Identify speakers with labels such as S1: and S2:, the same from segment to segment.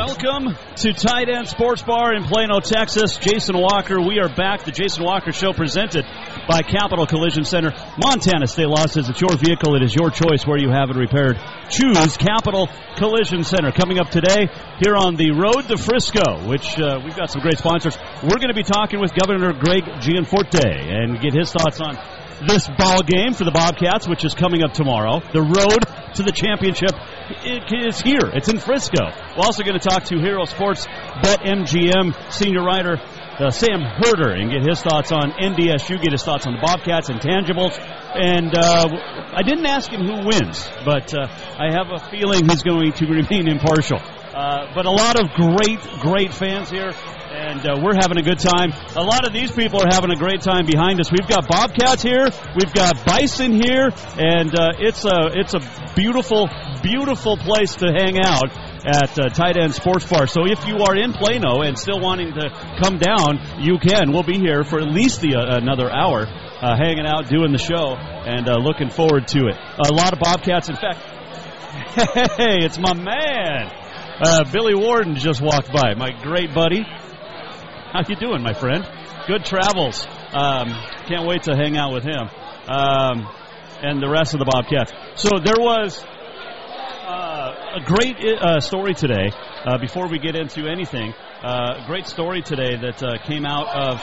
S1: Welcome to Tight Ends Sports Bar in Plano, Texas. Jason Walker. We are back. The Jason Walker Show presented by Capital Collision Center. Montana State Law says it's your vehicle. It is your choice where you have it repaired. Choose Capital Collision Center. Coming up today here on the road to Frisco, which uh, we've got some great sponsors. We're going to be talking with Governor Greg Gianforte and get his thoughts on this ball game for the Bobcats, which is coming up tomorrow. The road to the championship it is here. It's in Frisco. We're also going to talk to Hero Sports Bet MGM senior writer uh, Sam Herder and get his thoughts on NDSU, get his thoughts on the Bobcats and tangibles. And uh, I didn't ask him who wins, but uh, I have a feeling he's going to remain impartial. Uh, but a lot of great, great fans here, and uh, we're having a good time. A lot of these people are having a great time behind us. We've got Bobcats here, we've got Bison here, and uh, it's a it's a beautiful, beautiful place to hang out at uh, Tight Ends Sports Bar. So if you are in Plano and still wanting to come down, you can. We'll be here for at least the, uh, another hour, uh, hanging out, doing the show, and uh, looking forward to it. A lot of Bobcats. In fact, hey, it's my man. Uh, Billy Warden just walked by, my great buddy. How you doing, my friend? Good travels. Um, can't wait to hang out with him um, and the rest of the Bobcats. So there was uh, a great uh, story today. Uh, before we get into anything, uh, a great story today that uh, came out of.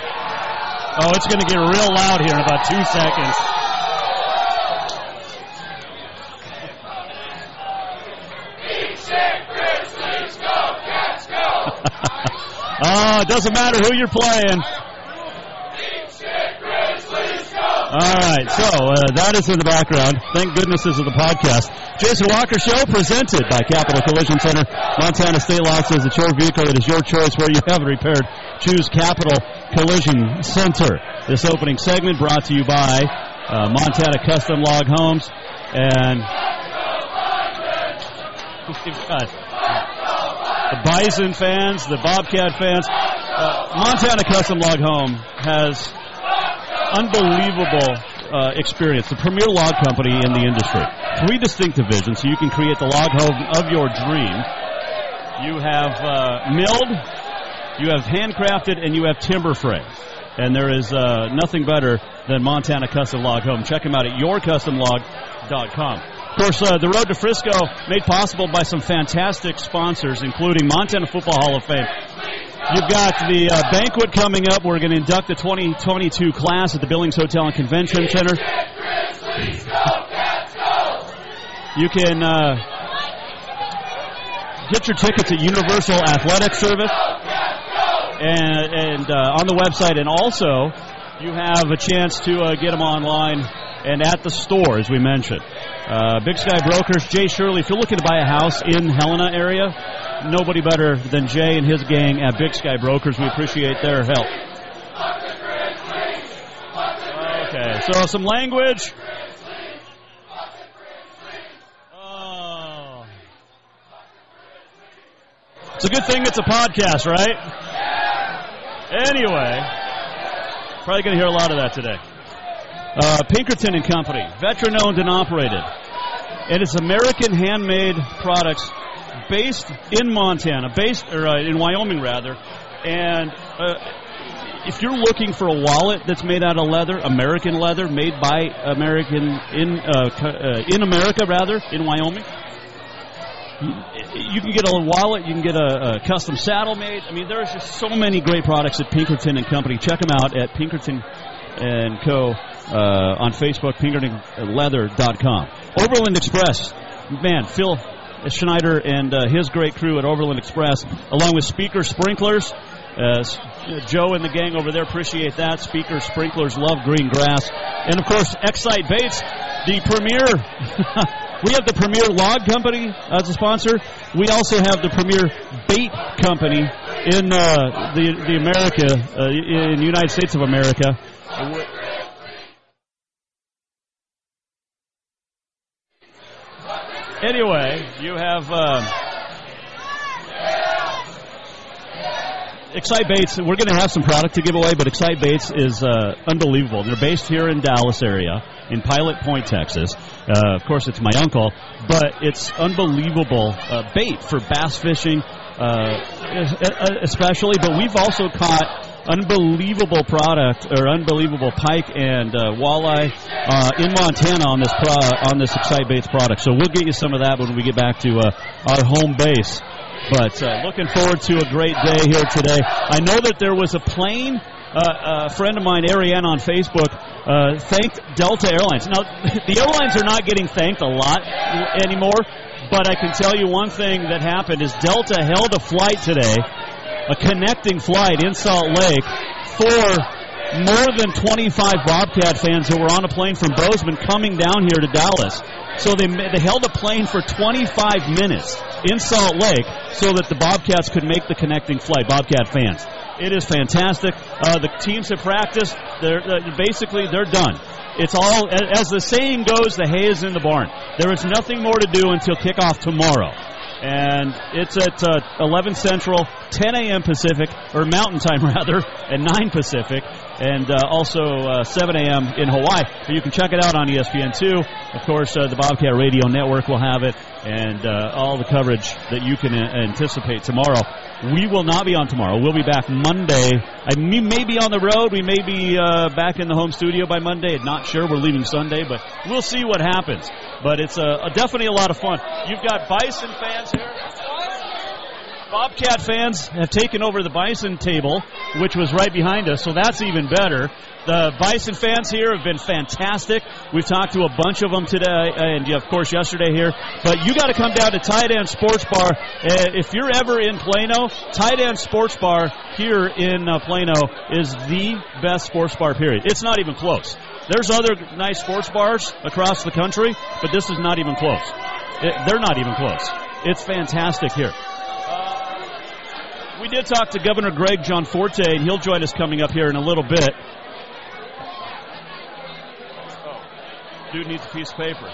S1: Oh, it's going to get real loud here in about two seconds. Oh, it doesn't matter who you're playing. All right, so uh, that is in the background. Thank goodness this is the podcast. Jason Walker Show presented by Capital Collision Center. Montana State Law says it's your vehicle. It is your choice where you have it repaired. Choose Capital Collision Center. This opening segment brought to you by uh, Montana Custom Log Homes and the Bison fans, the Bobcat fans. Uh, Montana Custom Log Home has unbelievable uh, experience. The premier log company in the industry. Three distinct divisions, so you can create the log home of your dream. You have uh, milled, you have handcrafted, and you have timber frame. And there is uh, nothing better than Montana Custom Log Home. Check them out at yourcustomlog.com. Of course, uh, the road to Frisco made possible by some fantastic sponsors, including Montana Football Hall of Fame. You've got the uh, banquet coming up. We're going to induct the 2022 class at the Billings Hotel and Convention Center. You can uh, get your tickets at Universal Athletic Service and, and uh, on the website, and also you have a chance to uh, get them online and at the store, as we mentioned. Uh, Big Sky Brokers, Jay Shirley. If you're looking to buy a house in Helena area, nobody better than Jay and his gang at Big Sky Brokers. We appreciate their help. Okay, so some language. Oh. It's a good thing it's a podcast, right? Anyway, probably going to hear a lot of that today. Uh, Pinkerton and Company, veteran owned and operated. And it's American handmade products based in Montana, based or uh, in Wyoming rather. And uh, if you're looking for a wallet that's made out of leather, American leather, made by American in uh, uh, in America rather in Wyoming, you can get a wallet, you can get a, a custom saddle made. I mean, there's just so many great products at Pinkerton and Company. Check them out at Pinkerton and Co. Uh, on Facebook, PinkertonLeather.com. Overland Express, man, Phil Schneider and uh, his great crew at Overland Express, along with Speaker Sprinklers. Uh, Joe and the gang over there appreciate that. Speaker Sprinklers love green grass. And of course, Excite Baits, the premier. we have the premier log company as a sponsor. We also have the premier bait company in uh, the the America uh, in the United States of America. Anyway, you have. Uh, Excite Baits, we're going to have some product to give away, but Excite Baits is uh, unbelievable. They're based here in Dallas area, in Pilot Point, Texas. Uh, of course, it's my uncle, but it's unbelievable uh, bait for bass fishing, uh, especially. But we've also caught unbelievable product or unbelievable pike and uh, walleye uh, in Montana on this pro- on this Excite Baits product. So we'll get you some of that when we get back to uh, our home base. But uh, looking forward to a great day here today. I know that there was a plane. Uh, a friend of mine, Ariane, on Facebook, uh, thanked Delta Airlines. Now, the airlines are not getting thanked a lot anymore, but I can tell you one thing that happened is Delta held a flight today, a connecting flight in Salt Lake for more than 25 Bobcat fans who were on a plane from Bozeman coming down here to Dallas. So they, they held a plane for 25 minutes in Salt Lake so that the Bobcats could make the connecting flight. Bobcat fans. It is fantastic. Uh, the teams have practiced. They're uh, basically they're done. It's all as the saying goes. The hay is in the barn. There is nothing more to do until kickoff tomorrow, and it's at uh, 11 Central, 10 a.m. Pacific or Mountain Time rather, and 9 Pacific and uh, also uh, 7 a.m. in Hawaii. But you can check it out on ESPN2. Of course, uh, the Bobcat Radio Network will have it, and uh, all the coverage that you can uh, anticipate tomorrow. We will not be on tomorrow. We'll be back Monday. I we may be on the road. We may be uh, back in the home studio by Monday. Not sure. We're leaving Sunday, but we'll see what happens. But it's definitely a lot of fun. You've got Bison fans here. Bobcat fans have taken over the Bison table, which was right behind us, so that's even better. The Bison fans here have been fantastic. We've talked to a bunch of them today, and of course yesterday here. But you got to come down to Tight Ends Sports Bar uh, if you're ever in Plano. Tight Ends Sports Bar here in uh, Plano is the best sports bar. Period. It's not even close. There's other nice sports bars across the country, but this is not even close. It, they're not even close. It's fantastic here. We did talk to Governor Greg Gianforte, and he'll join us coming up here in a little bit. Oh, dude needs a piece of paper.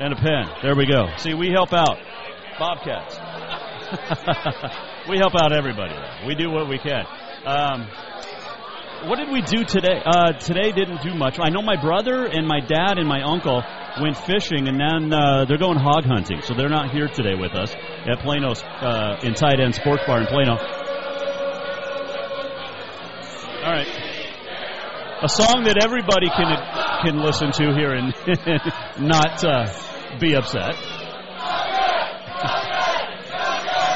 S1: And a pen. There we go. See, we help out. Bobcats. we help out everybody. We do what we can. Um, what did we do today? Uh, today didn't do much. I know my brother and my dad and my uncle went fishing, and then uh, they're going hog hunting, so they're not here today with us at Plano's uh, in Tight Ends Sports Bar in Plano. All right, a song that everybody can can listen to here and not uh, be upset.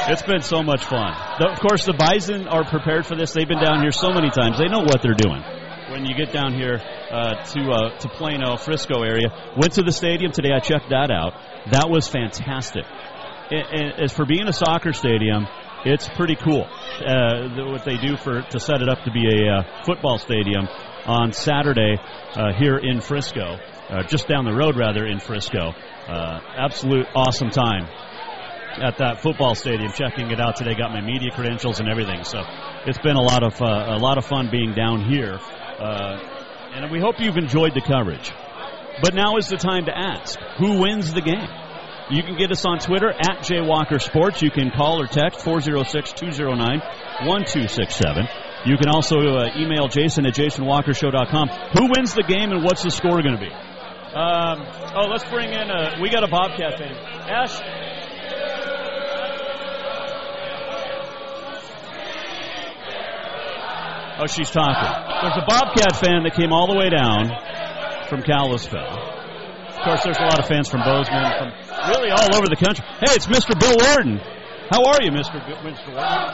S1: It's been so much fun. Of course, the Bison are prepared for this. They've been down here so many times. They know what they're doing. When you get down here uh, to uh, to Plano, Frisco area, went to the stadium today. I checked that out. That was fantastic. And, as for being a soccer stadium, it's pretty cool uh, what they do for to set it up to be a uh, football stadium on Saturday uh, here in Frisco, uh, just down the road rather in Frisco. absolute awesome time at that football stadium, checking it out today. Got my media credentials and everything. So it's been a lot of uh, a lot of fun being down here, uh, and we hope you've enjoyed the coverage. But now is the time to ask: Who wins the game? You can get us on Twitter at JWalker Sports. You can call or text 406-209-1267. You can also uh, email Jason at jasonwalkershow.com. Who wins the game and what's the score going to be? Um, oh, let's bring in a. We got a Bobcat fan. Ash, Oh, she's talking. There's a Bobcat fan that came all the way down from Kalispell. Of course, there's a lot of fans from Bozeman, from really all over the country. Hey, it's Mr. Bill Warden. How are you, Mr. B- Mr. Warden?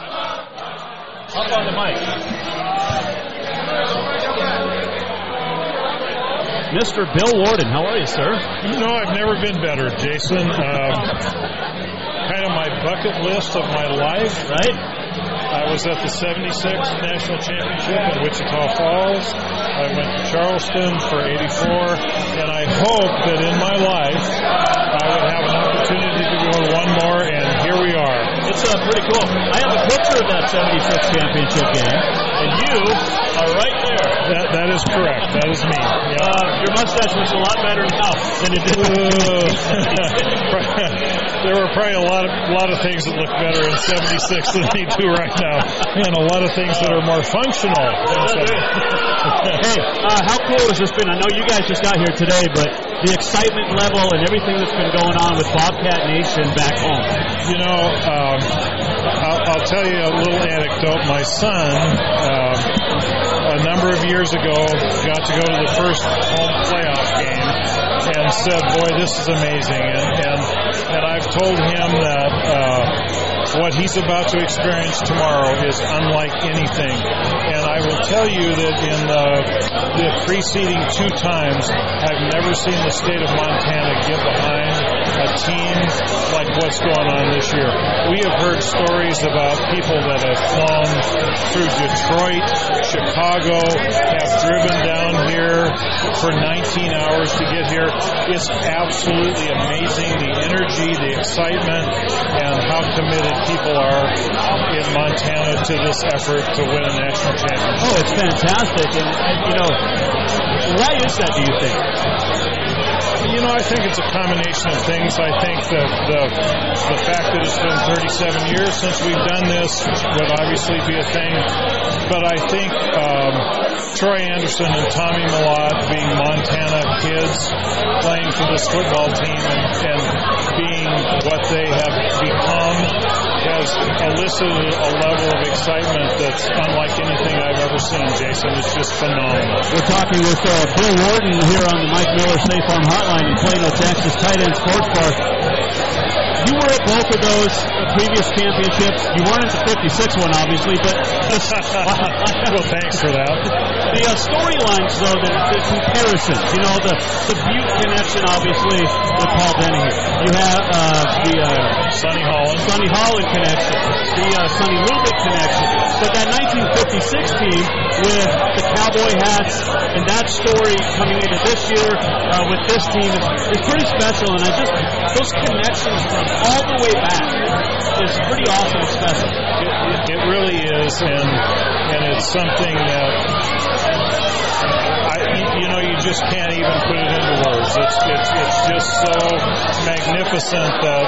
S1: Up on the mic. Mr. Bill Warden, how are you, sir?
S2: You know, I've never been better, Jason. Um, kind of my bucket list of my life.
S1: Right?
S2: I was at the 76th National Championship in Wichita Falls. I went to Charleston for 84, and I hope that in my life I would have an opportunity to go to one more, and here we are.
S1: It's uh, pretty cool. I have a picture of that 76th championship game, and you are right there.
S2: That, that is correct. That is me. Yeah.
S1: Uh, your mustache looks a lot better now than it did.
S2: there were probably a lot of a lot of things that look better in '76 than they do right now, and a lot of things that are more functional.
S1: hey, uh, how cool has this been? I know you guys just got here today, but the excitement level and everything that's been going on with Bobcat Nation back home.
S2: You know, um, I'll, I'll tell you a little anecdote. My son. Um, a number of years ago, got to go to the first home playoff game and said, "Boy, this is amazing." And and, and I've told him that uh, what he's about to experience tomorrow is unlike anything. And I will tell you that in the, the preceding two times, I've never seen the state of Montana get behind a team like what's going on this year. We have heard stories about people that have flown through Detroit, Chicago, have driven down here for 19 hours to get here. It's absolutely amazing the energy, the excitement, and how committed people are in Montana to this effort to win a national championship.
S1: Oh, it's fantastic. And, and you know, why is that, do you think?
S2: You know, I think it's a combination of things. I think that the the fact that it's been 37 years since we've done this would obviously be a thing. But I think um, Troy Anderson and Tommy Mellott being Montana kids playing for this football team and, and being what they have become has elicited a level of excitement that's unlike anything I've ever seen, Jason. It's just phenomenal.
S1: We're talking with uh, Bill Warden here on the Mike Miller State Farm Hotline in Plano, Texas, Tight Ends Sports Bar. You were at both of those uh, previous championships. You weren't at the 56 one, obviously, but
S2: well, thanks for that.
S1: The uh, storylines, though, the, the comparisons, you know, the, the Butte connection, obviously, with Paul Dennehy. You have uh, the uh,
S2: Sonny Holland,
S1: Sonny Holland connection, the uh, Sonny Lubick connection, but that 1956 team with the cowboy hats and that story coming into this year uh, with this team is, is pretty special. And I just those connections from all the way back is pretty awesome and special.
S2: It, it, it really is, and and it's something that I, you know, just can't even put it into words. It's it's it's just so magnificent that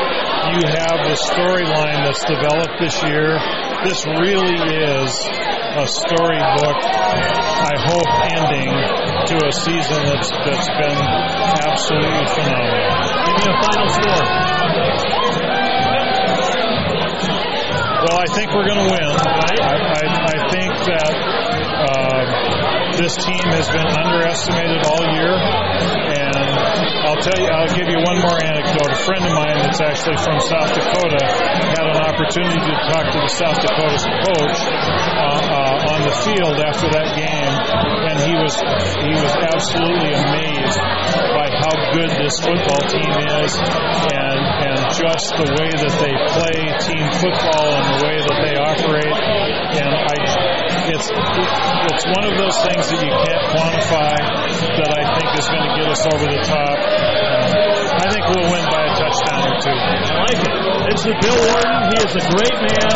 S2: you have the storyline that's developed this year. This really is a storybook. I hope ending to a season that's that's been absolutely phenomenal.
S1: Give me a final score.
S2: Well, I think we're going to win. I, I, I think that this team has been underestimated all year, and I'll tell you, I'll give you one more anecdote. A friend of mine that's actually from South Dakota had an opportunity to talk to the South Dakota coach uh, uh, on the field after that game, and he was he was absolutely amazed by how good this football team is, and and just the way that they play team football and the way that they operate, and I it's it's one of those things that you can't quantify that I think is going to get us over the top. Uh, I think we'll win by a or two.
S1: I like it. It's the Bill Warden. He is a great man.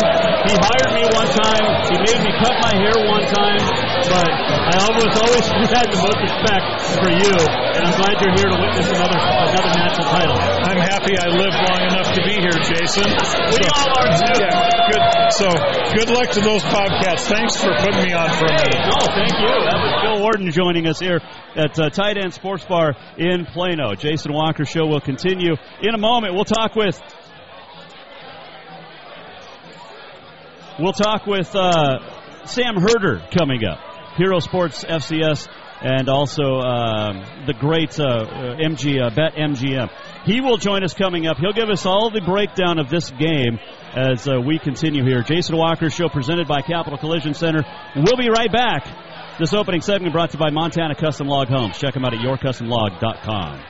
S1: He hired me one time. He made me cut my hair one time. But I almost always had the most respect for you, and I'm glad you're here to witness another another national title.
S2: I'm happy I lived long enough to be here, Jason.
S1: We
S2: So-
S1: all are too.
S2: Yeah, good. So good luck to those Bobcats. Thanks for putting me on for a minute.
S1: No, thank you. That was Bill Warden joining us here at uh, Tight Ends Sports Bar in Plano. Jason Walker Show will continue in a moment. We'll talk with. We'll talk with uh, Sam Herder coming up. Hero Sports FCS and also uh, the great uh, uh, MG uh, Bet MGM. He will join us coming up. He'll give us all the breakdown of this game as uh, we continue here. Jason Walker Show presented by Capital Collision Center. We'll be right back. This opening segment brought to you by Montana Custom Log Homes. Check them out at yourcustomlog.com.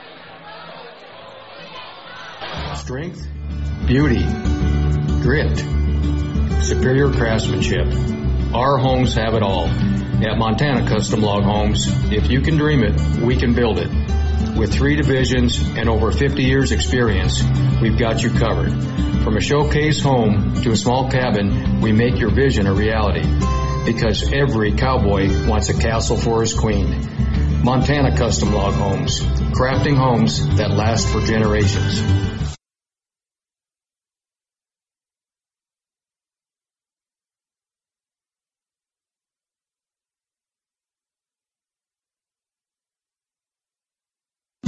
S3: Strength, beauty, grit, superior craftsmanship. Our homes have it all. At Montana Custom Log Homes, if you can dream it, we can build it. With three divisions and over 50 years experience, we've got you covered. From a showcase home to a small cabin, we make your vision a reality. Because every cowboy wants a castle for his queen. Montana Custom Log Homes, crafting homes that last for generations.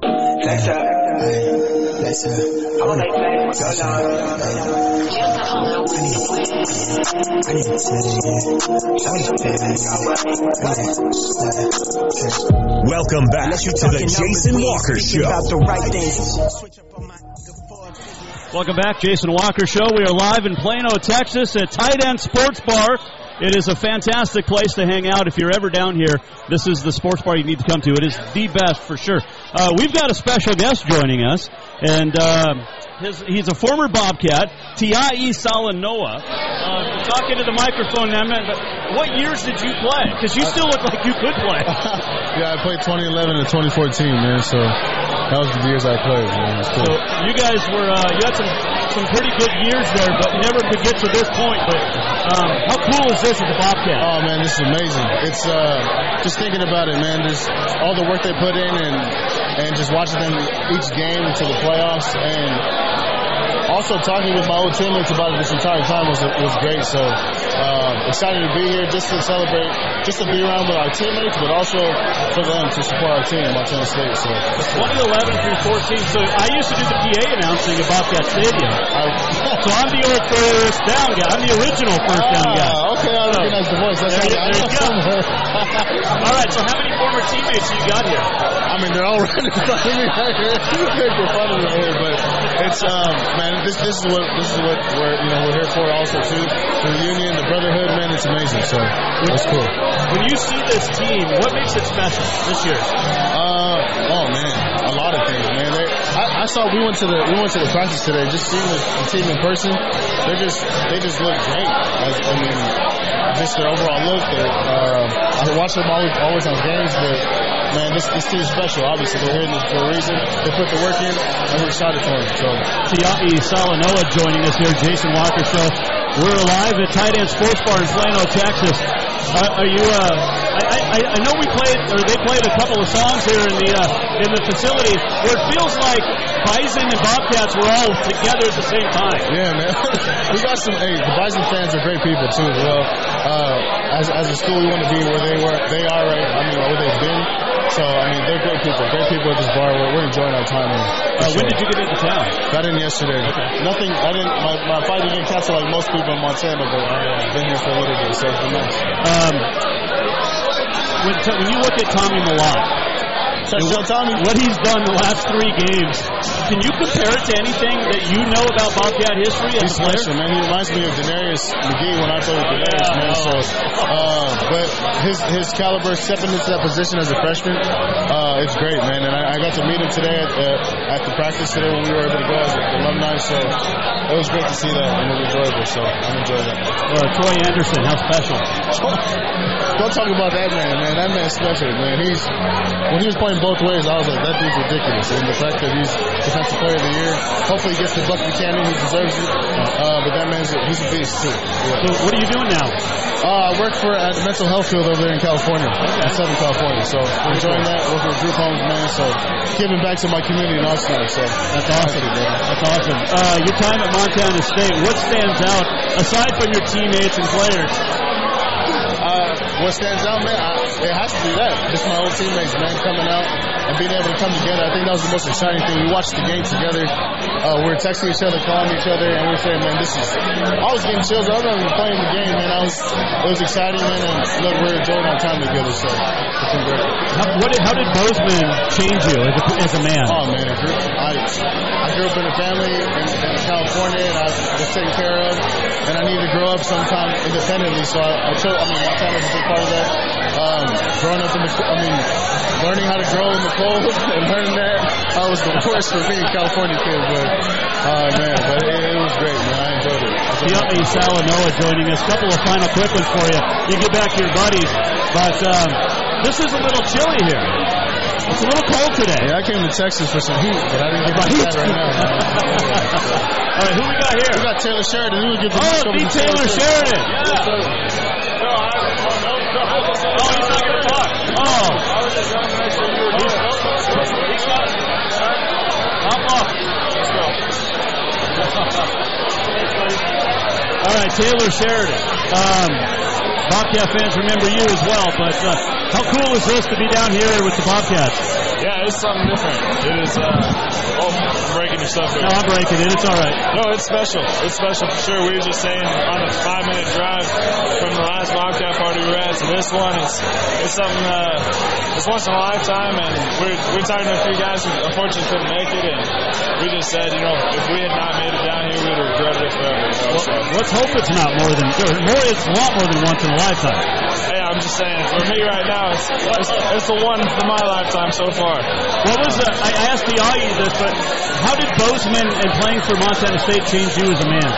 S4: Flex up. Flex up. I wanna touch on. I need to
S5: Welcome back to the Jason Walker Show.
S1: Welcome back, Jason Walker Show. We are live in Plano, Texas at Tight Ends Sports Bar. It is a fantastic place to hang out if you're ever down here. This is the sports bar you need to come to. It is the best for sure. Uh, we've got a special guest joining us, and uh, his, he's a former Bobcat, Tiai Salanoa. Uh, talking to the microphone now, man, but what years did you play? Because you still look like you could play.
S6: yeah, I played 2011 and 2014, man. So that was the years I played. Man. Cool.
S1: So you guys were uh, you had some some pretty good years there, but never could get to this point. But um, how cool is this as a Bobcat?
S6: Oh man, this is amazing. It's uh, just thinking about it, man. Just all the work they put in and and just watching them each game to the playoffs and also talking with my old teammates about it this entire time was was great. So uh, excited to be here just to celebrate, just to be around with our teammates, but also for them to support our team, Montana State. So
S1: 2011 through 14. So I used to do the PA announcing about that stadium. I, so I'm the old first down guy. I'm the original first down guy.
S6: Ah, okay, I recognize so, the voice. That's
S1: there, you, there you go. all right. So how many former teammates you got here?
S6: I mean, they're all right in front of me right here. They're fun of here, but it's um, man, this this is what this is what we're you know we're here for also too. The union, the brotherhood, man, it's amazing. So it's cool.
S1: When you see this team, what makes it special this year?
S6: Uh, oh man, a lot of things, man. They, I, I saw we went to the we went to the practice today. Just seeing the, the team in person, they just they just look great. I, I mean, just their overall look. Their, uh, I watch them always always on games, but man, this this team is special. Obviously, they're here in this for a reason. They put the work in, and we're excited for them. So,
S1: Tiai Salanoa joining us here, Jason Walker Show. We're live at Tight Ends Sports Bar in Plano, Texas. Uh, are you? Uh, I, I, I know we played, or they played a couple of songs here in the uh, in the facility where it feels like Bison and Bobcats were all together at the same time.
S6: Yeah, man. we got some. Hey, the Bison fans are great people too. Well, uh, as as a school, we want to be where they were. They are right. I mean, where they've been. So I mean, they're great people. Great people at this bar. We're, we're enjoying our time. here.
S1: Uh, when did you get into town?
S6: Got in yesterday. Nothing. I didn't. My, my flight didn't get canceled like most people in Montana, but I've been here for a little bit, so it's been nice.
S1: Um, when, when you look at Tommy Mellott,
S6: Touchdown Tommy.
S1: what he's done the last three games, can you compare it to anything that you know about Bobcat history as
S6: He's
S1: a player?
S6: special, man. He reminds me of Denarius McGhee when I played with Denarius, man. So, uh, but his his caliber stepping into that position as a freshman, uh, it's great, man. And I, I got to meet him today at, uh, at the practice today when we were able to go as alumni. So it was great to see that, and it was enjoyable. So I'm enjoying that.
S1: Uh, Troy Anderson, how special?
S6: Don't talk about that man, man. That man's special, man. He's when he was playing both ways, I was like, that dude's ridiculous. And the fact that he's defensive player of the year, hopefully he gets the Buck Buchanan, he deserves it. Uh, but that man's he's a beast too. Yeah.
S1: So what are you doing now?
S6: Uh, I work for at the mental health field over there in California, in Southern California. So enjoying that, working with group homes, man. So giving back to my community in Austin. So
S1: That's awesome. Man. That's awesome. Uh, your time at Montana State, what stands out aside from your teammates and players?
S6: What stands out, man, I, it has to be that. Just my old teammates, man, coming out and being able to come together. I think that was the most exciting thing. We watched the game together. Uh, we were texting each other, calling each other, and we were saying, man, this is. I was getting chills. I remember playing the game, man. I was. It was exciting, man, and look, we're enjoying our time together. So it's been great.
S1: How, what did, how did Bozeman change you as a, as a man?
S6: Oh man, it grew, I I grew up in a family in, in California, and I was taken care of, and I needed to grow up sometime independently. So I, I chose. I mean, Montana was a part of that. Um, growing up in the, I mean, learning how to grow in the cold and learning that that was the worst for me, California kid. But uh, man, but it, it was great, man. I enjoyed it.
S1: Tiai Salanoa joining us. couple of final quick ones for you. You get back to your buddies, but um, this is a little chilly here. It's a little cold today.
S6: Yeah, I came to Texas for some heat, but I didn't get my heat right now.
S1: All right, who we got here?
S6: We got Taylor Sheridan. He would give the
S1: Oh,
S6: to
S1: Taylor Sheridan.
S6: Yes, sir.
S1: All right, Taylor Sheridan. Um, Bobcat fans remember you as well, but uh, how cool is this to be down here with the Bobcats?
S7: Yeah, it's something different. It is, uh, oh, I'm breaking your stuff here.
S1: No, I'm breaking it. It's all right.
S7: No, it's special. It's special for sure. We were just saying on a five minute drive from the last Bobcat party we were at to this one, it's, it's something, uh, it's once in a lifetime and we're, we're talking to a few guys who unfortunately couldn't make it and we just said, you know, if we had not made it down here, we'd have regretted it forever. You know, so.
S1: Let's hope it's not more than more. It's a lot more than once in a lifetime.
S7: Yeah, I'm just saying, for me right now, it's, it's, it's the one for my lifetime so far.
S1: What was uh, I asked Tiai this, but how did Bozeman and playing for Montana State change you as a man?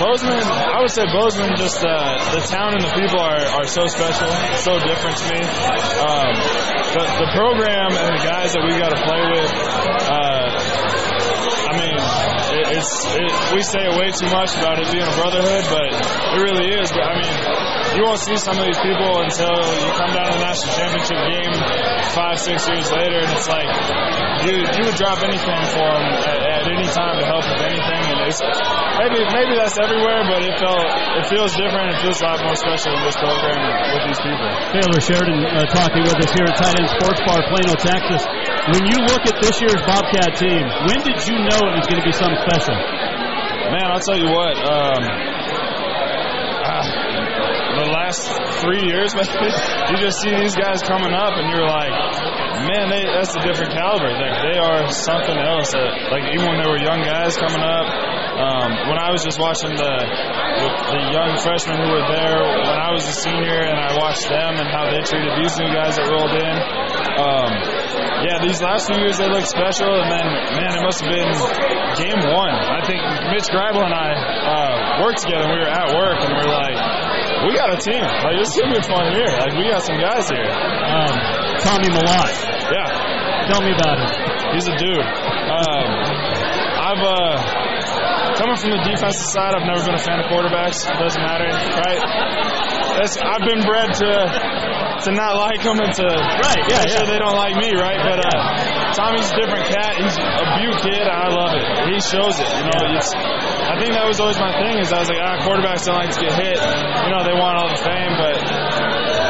S7: Bozeman, I would say Bozeman, just uh, the town and the people are, are so special, so different to me. Um, the, the program and the guys that we got to play with, uh, I mean, it, it's it, we say way too much about it being a brotherhood, but it really is. But I mean, you won't see some of these people until you come down to the national championship game five, six years later, and it's like you you would drop anything for them at, at any time to help with anything, and it's maybe maybe that's everywhere, but it felt it feels different. It feels a lot more special in this program with these people.
S1: Taylor Sheridan uh, talking with us here at Tight Ends Sports Bar, Plano, Texas. When you look at this year's Bobcat team, when did you know it was going to be something special?
S7: Man, I'll tell you what. Um, ah, the last three years, you just see these guys coming up, and you're like, man, they, that's a different caliber. Like they are something else. Uh, like even when they were young guys coming up, Um, when I was just watching the the young freshmen who were there when I was a senior, and I watched them and how they treated these new guys that rolled in. Um, yeah, these last few years they looked special, and then man, it must have been game one. I think Mitch Greibel and I uh, worked together. and We were at work, and we are like, we got a team. Like this is gonna be a fun year. Like we got some guys here.
S1: Um, Tommy Mellott.
S7: Yeah.
S1: Tell me about him.
S7: He's a dude. Um, I've uh, coming from the defensive side. I've never been a fan of quarterbacks. It doesn't matter, right? That's, I've been bred to to not like them and to
S1: right, yeah,
S7: make sure they don't like me, right? But uh, Tommy's a different cat. He's a Butte kid, I love it. He shows it. You know, it's. I think that was always my thing. Is I was like, ah, quarterbacks don't like to get hit. You know, they want all the fame, but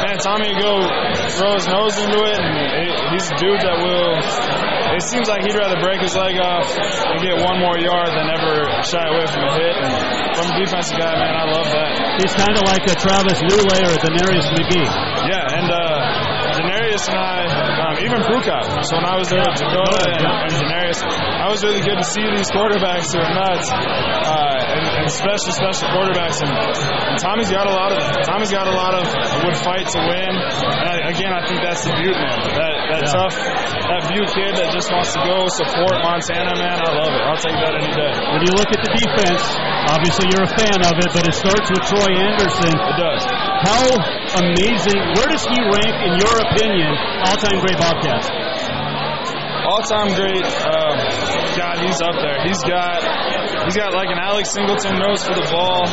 S7: man, Tommy go throw his nose into it, and he- he's a dude that will. It seems like he'd rather break his leg off and get one more yard than ever shy away from a hit. And from a defensive guy, man, I love that.
S1: He's kind of like a Travis Lulay or a Denarius McGhee.
S7: Yeah, and uh, Denarius and I, um, even Prukop. So when I was there at Dakota and, and Denarius, I was really good to see these quarterbacks who are nuts, uh, and, and special, special quarterbacks. And, and Tommy's got a lot of. Tommy's got a lot of would fight to win. And I, again, I think that's the Butte man. That that
S1: Yeah.
S7: tough, that Butte kid that just wants to go support Montana, man. I love it. I'll take that any day.
S1: When you look at the defense, obviously you're a fan of it, but it starts with Troy Anderson.
S7: It does.
S1: How amazing! Where does he rank, in your opinion, all-time great Bobcats?
S7: All time great. Um, God, he's up there. He's got he's got like an Alex Singleton nose for the ball.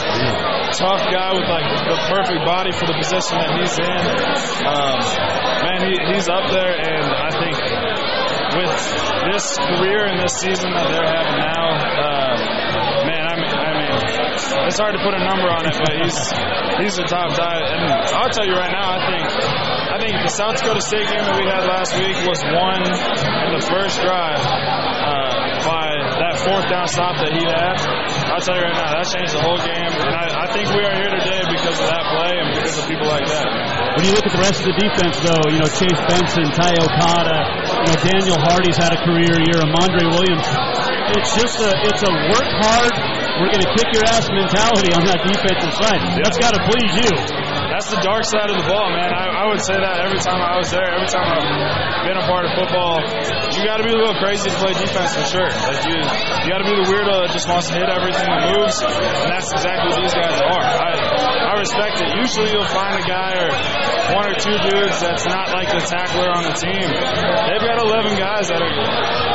S7: Tough guy with like the perfect body for the position that he's in. Um, man, he, he's up there, and I think with this career and this season that they're having now, uh, man, I mean, I mean, it's hard to put a number on it, but he's he's a top guy. And I'll tell you right now, I think I think the South Dakota State game that we had last week was won in the first drive uh, by that fourth down stop that he had. I'll tell you right now, that changed the whole game. And I, I think we are here today because of that play and because of people like that.
S1: When you look at the rest of the defense, though, you know Chase Benson, Ty Okada, you know Daniel Hardy's had a career year, Amandre Williams. It's just a it's a work hard, we're going to kick your ass mentality on that defensive side. That's got to please you.
S7: That's the dark side of the ball, man. I, I would say that every time I was there, every time I've been a part of football. You got to be a little crazy to play defense for sure. Like you, you got to be the weirdo that just wants to hit everything that moves, and that's exactly what these guys are. I, I respect it. Usually, you'll find a guy or one or two dudes that's not like the tackler on the team. They've got 11 guys that are,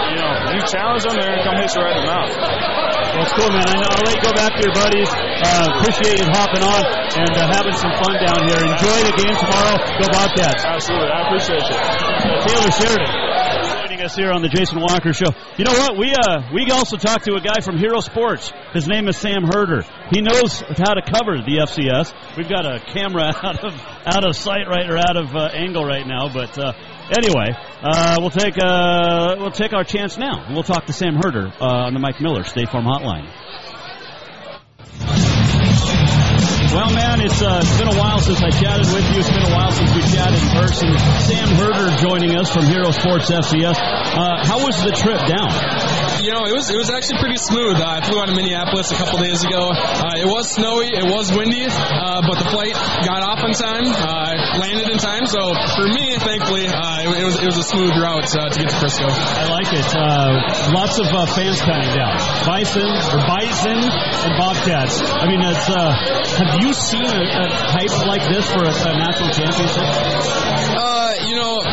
S7: you know, you challenge them, they're gonna come hit you right in the mouth.
S1: Well, it's cool, man. I know, I'll let you go back to your buddies. Uh, appreciate you hopping on and uh, having some fun down here. Enjoy the game tomorrow. Go Bobcats.
S7: Absolutely, I appreciate you.
S1: Taylor Sheridan joining us here on the Jason Walker Show. You know what? We uh we also talked to a guy from Hero Sports. His name is Sam Herder. He knows how to cover the FCS. We've got a camera out of out of sight right or out of uh, angle right now, but. Anyway, uh, we'll take uh, we'll take our chance now. We'll talk to Sam Herder uh, on the Mike Miller State Farm Hotline. Well, man, it's, uh, it's been a while since I chatted with you. It's been a while since we chatted in person. Sam Herder joining us from Hero Sports FCS. Uh, how was the trip down?
S8: You know, it was it was actually pretty smooth. Uh, I flew out of Minneapolis a couple days ago. Uh, it was snowy, it was windy, uh, but the flight got off on time, uh, landed in time. So for me, thankfully, uh, it, it was it was a smooth route uh, to get to Frisco.
S1: I like it. Uh, lots of uh, fans coming down. Bison or Bison and Bobcats. I mean, it's, uh, have you seen a, a hype like this for a, a national championship?
S8: Uh, you know,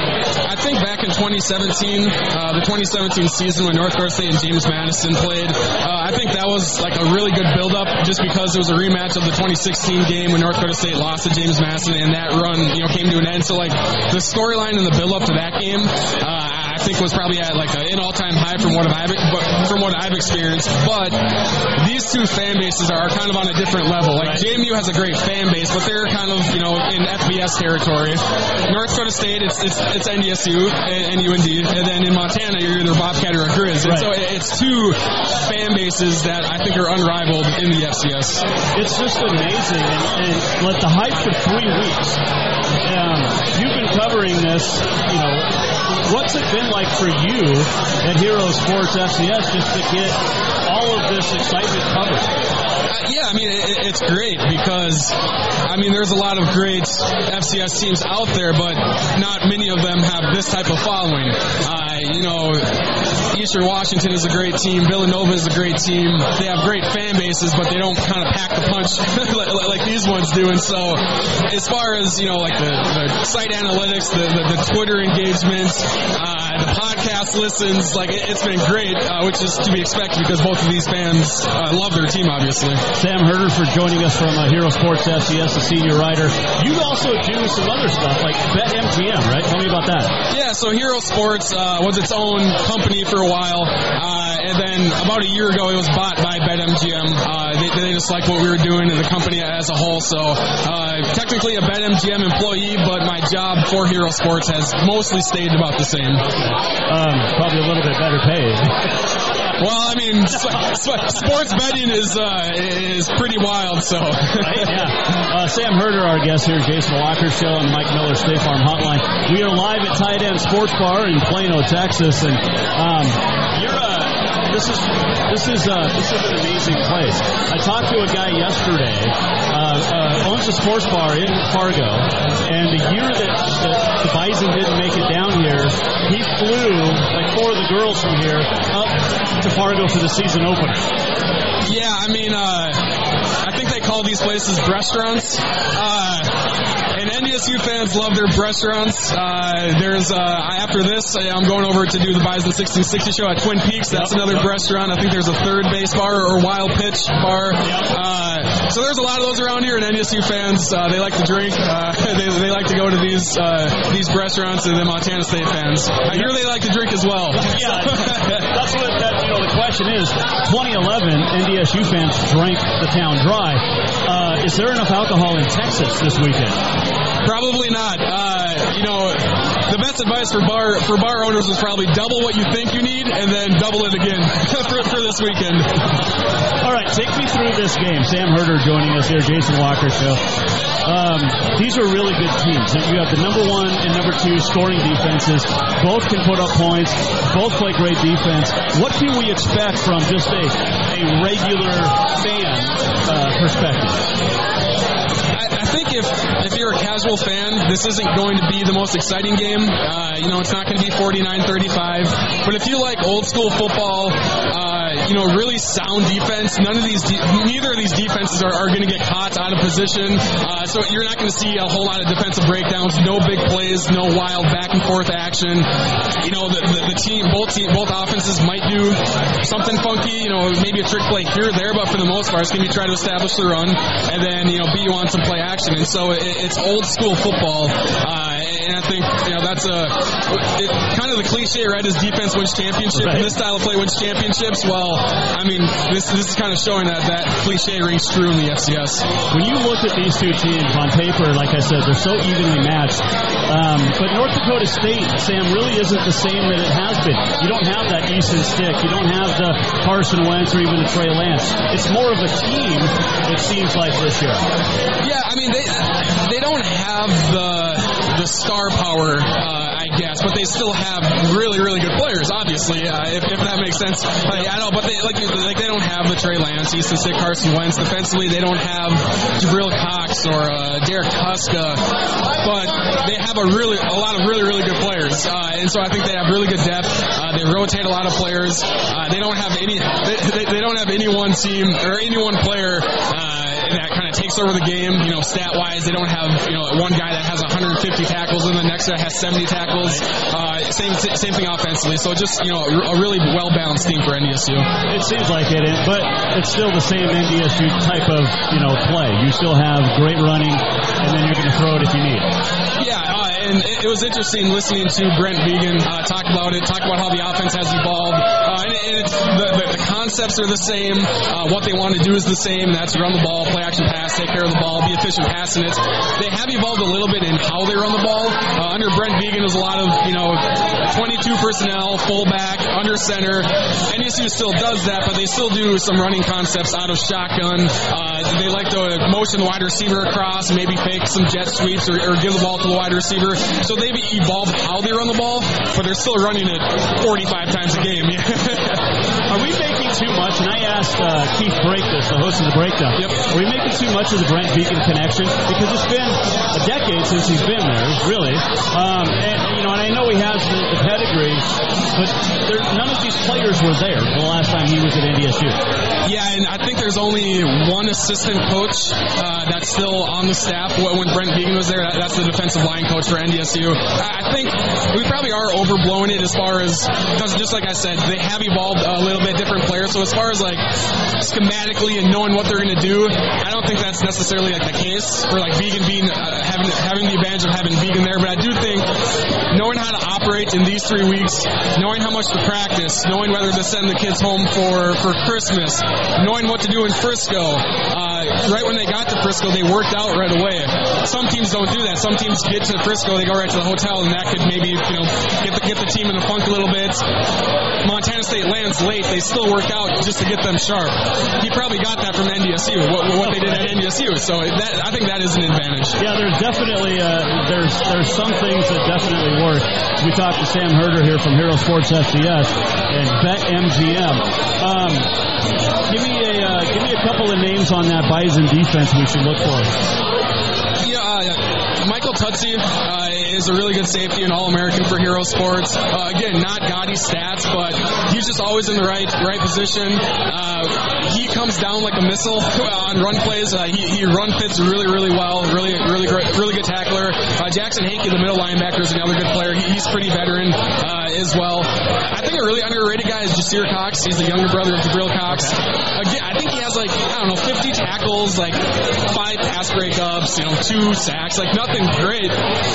S8: I think back in 2017, uh, the 2017 season when North State and James Madison played, uh, I think that was like a really good build-up just because it was a rematch of the 2016 game when North Dakota State lost to James Madison and that run, you know, came to an end. So like the storyline and the build-up to that game, uh, I think was probably at like an all-time high from what I've but from what I've experienced. But these two fan bases are kind of on a different level. Like JMU has a great fan base, but they're kind of you know in FBS territory. North Dakota State, it's it's, it's NDSU and, and UND, and then in Montana, you're either Bobcat or a Grizz. And
S1: Right.
S8: so it's two fan bases that I think are unrivaled in the FCS.
S1: It's just amazing, and, and like the hype for three weeks. Um, you've been covering this, you know. What's it been like for you at Hero Sports FCS just to get all all of this excitement covered?
S8: Uh, yeah, I mean it, it's great because I mean there's a lot of great FCS teams out there, but not many of them have this type of following. Uh, you know, Eastern Washington is a great team. Villanova is a great team. They have great fan bases, but they don't kind of pack the punch like, like these ones do. And so, as far as you know, like the, the site analytics, the, the, the Twitter engagement, uh, the podcast listens, like it, has been great, uh, which is to be expected because both of these fans uh, love their team, obviously.
S1: Sam Herder for joining us from uh, Hero Sports FCS, a senior writer. You also do some other stuff like BetMGM, right? Tell me about that.
S8: Yeah, so Hero Sports uh, was its own company for a while, uh, and then about a year ago, it was bought by BetMGM. Uh, they, they just liked what we were doing in the company as a whole. So uh, technically a BetMGM employee, but my job for Hero Sports has mostly stayed about the same.
S1: Um, probably a little bit better paid.
S8: Well, I mean, sports betting is uh, is pretty wild. So,
S1: right? yeah. Uh, Sam Herder, our guest here, Jason Walker Show the Mike Miller State Farm Hotline. We are live at Tight Ends Sports Bar in Plano, Texas, and um, this is this is uh, this is an amazing place. I talked to a guy yesterday, uh, uh, owns a sports bar in Fargo, and the year that, the Bison didn't make it down here, he flew like four of the girls from here up to Fargo for the season opener.
S8: Yeah, I mean, uh, I think they call these places restaurants. Uh, and NDSU fans love their restaurants. Uh, there's uh, after this, I'm going over to do the Bison 1660 show at Twin Peaks. That's yep, another yep. restaurant. I think there's a third base bar or wild pitch bar. Yep. Uh, so there's a lot of those around here, and NDSU fans uh, they like to drink. Uh, they, they like to go to these uh, these restaurants, and the Montana State fans. I hear they like to drink as well.
S1: Yeah, that's what that, you know. The question is, 2011 NDSU fans drank the town dry. Is there enough alcohol in Texas this weekend?
S8: Probably not. Uh, you know, the best advice for bar for bar owners is probably double what you think you need and then double it again for, for this weekend.
S1: All right, take me through this game. Sam Herder joining us here, Jason Walker show. Um, these are really good teams. You have the number one and number two scoring defenses. Both can put up points. Both play great defense. What can we expect from just a, a regular fan uh, perspective?
S8: Think if if you're a casual fan, this isn't going to be the most exciting game. Uh, you know, it's not going to be 49-35. But if you like old school football, uh, you know, really sound defense, none of these, de- neither of these defenses are, are going to get caught out of position. Uh, so you're not going to see a whole lot of defensive breakdowns, no big plays, no wild back and forth action. You know, the, the, the team, both team, both offenses might do something funky. You know, maybe a trick play here or there, but for the most part, it's going to be try to establish the run and then you know beat you on some play action. And so it, it's old school football. Uh, and I think you know that's a it, kind of the cliche, right? Is defense wins championship, right. and this style of play wins championships. Well, I mean, this this is kind of showing that that cliche rings true in the FCS.
S1: When you look at these two teams on paper, like I said, they're so evenly matched. Um, but North Dakota State, Sam, really isn't the same that it has been. You don't have that Easton Stick. You don't have the Carson Wentz or even the Trey Lance. It's more of a team. It seems like this year.
S8: Yeah, I mean they they don't have the the star power. Uh, I guess, but they still have really, really good players. Obviously, uh, if, if, that makes sense. Uh, yeah, I know, but they like like they don't have the Trey Lance, Easton Stick, Carson Wentz. Defensively, they don't have Jabril Cox or uh, Derrek Tuszka, but they have a really a lot of really, really good players, uh, and so I think they have really good depth. Uh, they rotate a lot of players. Uh, they don't have any they, they, they, don't have any one team or any one player that kind of takes over the game. You know, stat wise, they don't have you know one guy that has 150 tackles and the next guy has 70 tackles. Uh, same same thing offensively. So just you know a really well balanced team for NDSU.
S1: It seems like it, but it's still the same NDSU type of you know play. You still have great running, and then you're going to throw it if you need.
S8: Yeah, uh, and it, it, was interesting listening to Brent Vigen uh, talk about it, talk about how the offense has evolved, and, the, the, the, concepts are the same. Uh, what they want to do is the same. That's run the ball, play action pass, take care of the ball, be efficient passing it. They have evolved a little bit in how they run the ball. Uh, under Brent it was a lot of you know 22 personnel, fullback, under center. NDSU still does that, but they still do some running concepts out of shotgun. Uh, they like to motion the wide receiver across, maybe fake some jet sweeps or, or give the ball to the wide receiver. So they've evolved how they run the ball, but they're still running it 45 times a game.
S1: Are we making too much? And I asked uh, Keith Break this, the host of the breakdown. Yep. Are we making too much of the Brent Vigen connection? Because it's been a decade since he's been there, really. Um, and you know, and I know he has the, the pedigree, but there, none of these players were there the last time he was at NDSU.
S8: Yeah, and I think there's only one assistant coach uh, that's still on the staff when Brent Vigen was there. That's the defensive line coach for NDSU. I think we probably are overblowing it as far as because just like I said, they have evolved a little bit different players. So as far as like schematically and knowing what they're going to do, I don't think that's necessarily like the case for like Vigen being uh, having having the advantage of having Vigen there. But I do think knowing how to operate in these three weeks, knowing how much to practice, knowing whether to send the kids home for for Christmas, knowing what to do in Frisco. Uh, right when they got to Frisco, they worked out right away. Some teams don't do that. Some teams get to Frisco, they go right to the hotel, and that could maybe you know get the, get the team in the funk a little bit. Montana State lands late. They still work out just to get them sharp. He probably got that from NDSU, what, what they did at NDSU. So that, I think that is an advantage.
S1: Yeah, there's definitely uh, there's there's some things that definitely work. We talked to Sam Herder here from Hero Sports FCS and BetMGM. Um, give me a uh, give me a couple of names on that Bison defense we should look for.
S8: Uh, Michael Tutsie uh, is a really good safety and All American for Hero Sports. Uh, again, not gaudy stats, but he's just always in the right right position. Uh, he comes down like a missile on run plays. Uh, he, he run fits really really well. Really really great, really good tackler. Uh, Jackson Hankey, the middle linebacker, is another good player. He, he's pretty veteran as well. I think a really underrated guy is Jasir Cox. He's the younger brother of Jabril Cox. Again, I think he has like I don't know 50 tackles, like five pass breakups, you know, two sacks, like nothing great,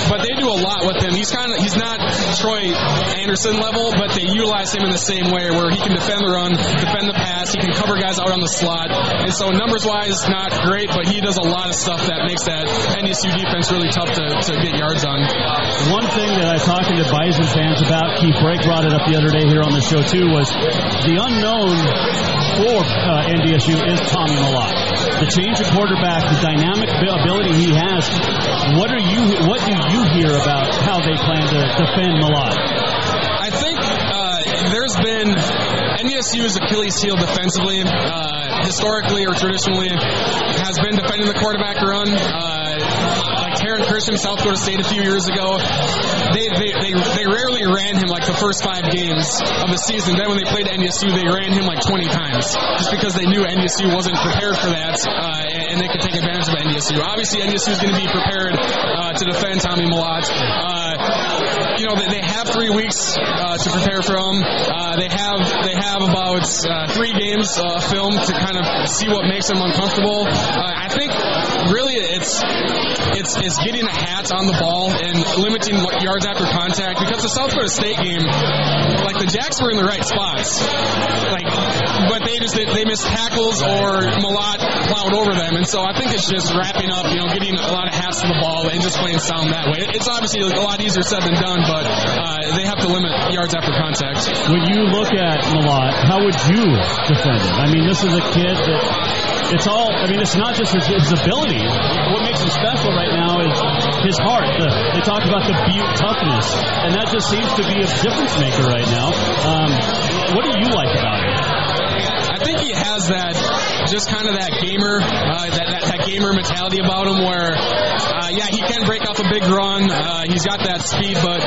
S8: but they do a lot with him. He's kind of he's not Troy Andersen level, but they utilize him in the same way where he can defend the run, defend the pass, he can cover guys out on the slot, and so numbers wise, not great, but he does a lot of stuff that makes that NDSU defense really tough to, to get yards on.
S1: One thing that I was talking to Bison fans about, Keith Break brought it up the other day here on the show too, was the unknown for uh, NDSU is Tommy Mellott. The change of quarterback, the dynamic ability he has. What are you? What do you hear about how they plan to defend Mellott?
S8: I think uh, there's been NDSU's Achilles heel defensively, uh, historically or traditionally, has been defending the quarterback run. Uh, Taryn Christion, South Dakota State a few years ago, they, they, they, they rarely ran him like the first five games of the season. Then when they played NDSU, they ran him like 20 times just because they knew NDSU wasn't prepared for that uh, and they could take advantage of NDSU. Obviously, NDSU is going to be prepared uh, to defend Tommy Mellott. Uh, you know, they, they have three weeks uh, to prepare for him. Uh, they have they have about uh, three games film to kind of see what makes them uncomfortable. I think really it's it's it's getting the hats on the ball and limiting yards after contact because the South Dakota State game, like the Jacks were in the right spots, like but they just they missed tackles or Mellott plowed over them, and so I think it's just wrapping up, you know, getting a lot of hats to the ball and just playing sound that way. It's obviously a lot easier said than done, but uh, they have to limit yards after contact.
S1: When you look at Mellott, how would you defend him? I mean, this is a kid that it's all. I mean, it's not just his, his ability. What makes him special right now is his heart. The, they talk about the Butte toughness, and that just seems to be a difference maker right now. Um, what do you like about him?
S8: I think he has that, just kind of that gamer, uh, that, that, that gamer mentality about him where, uh, yeah, he can break off a big run. Uh, he's got that speed, but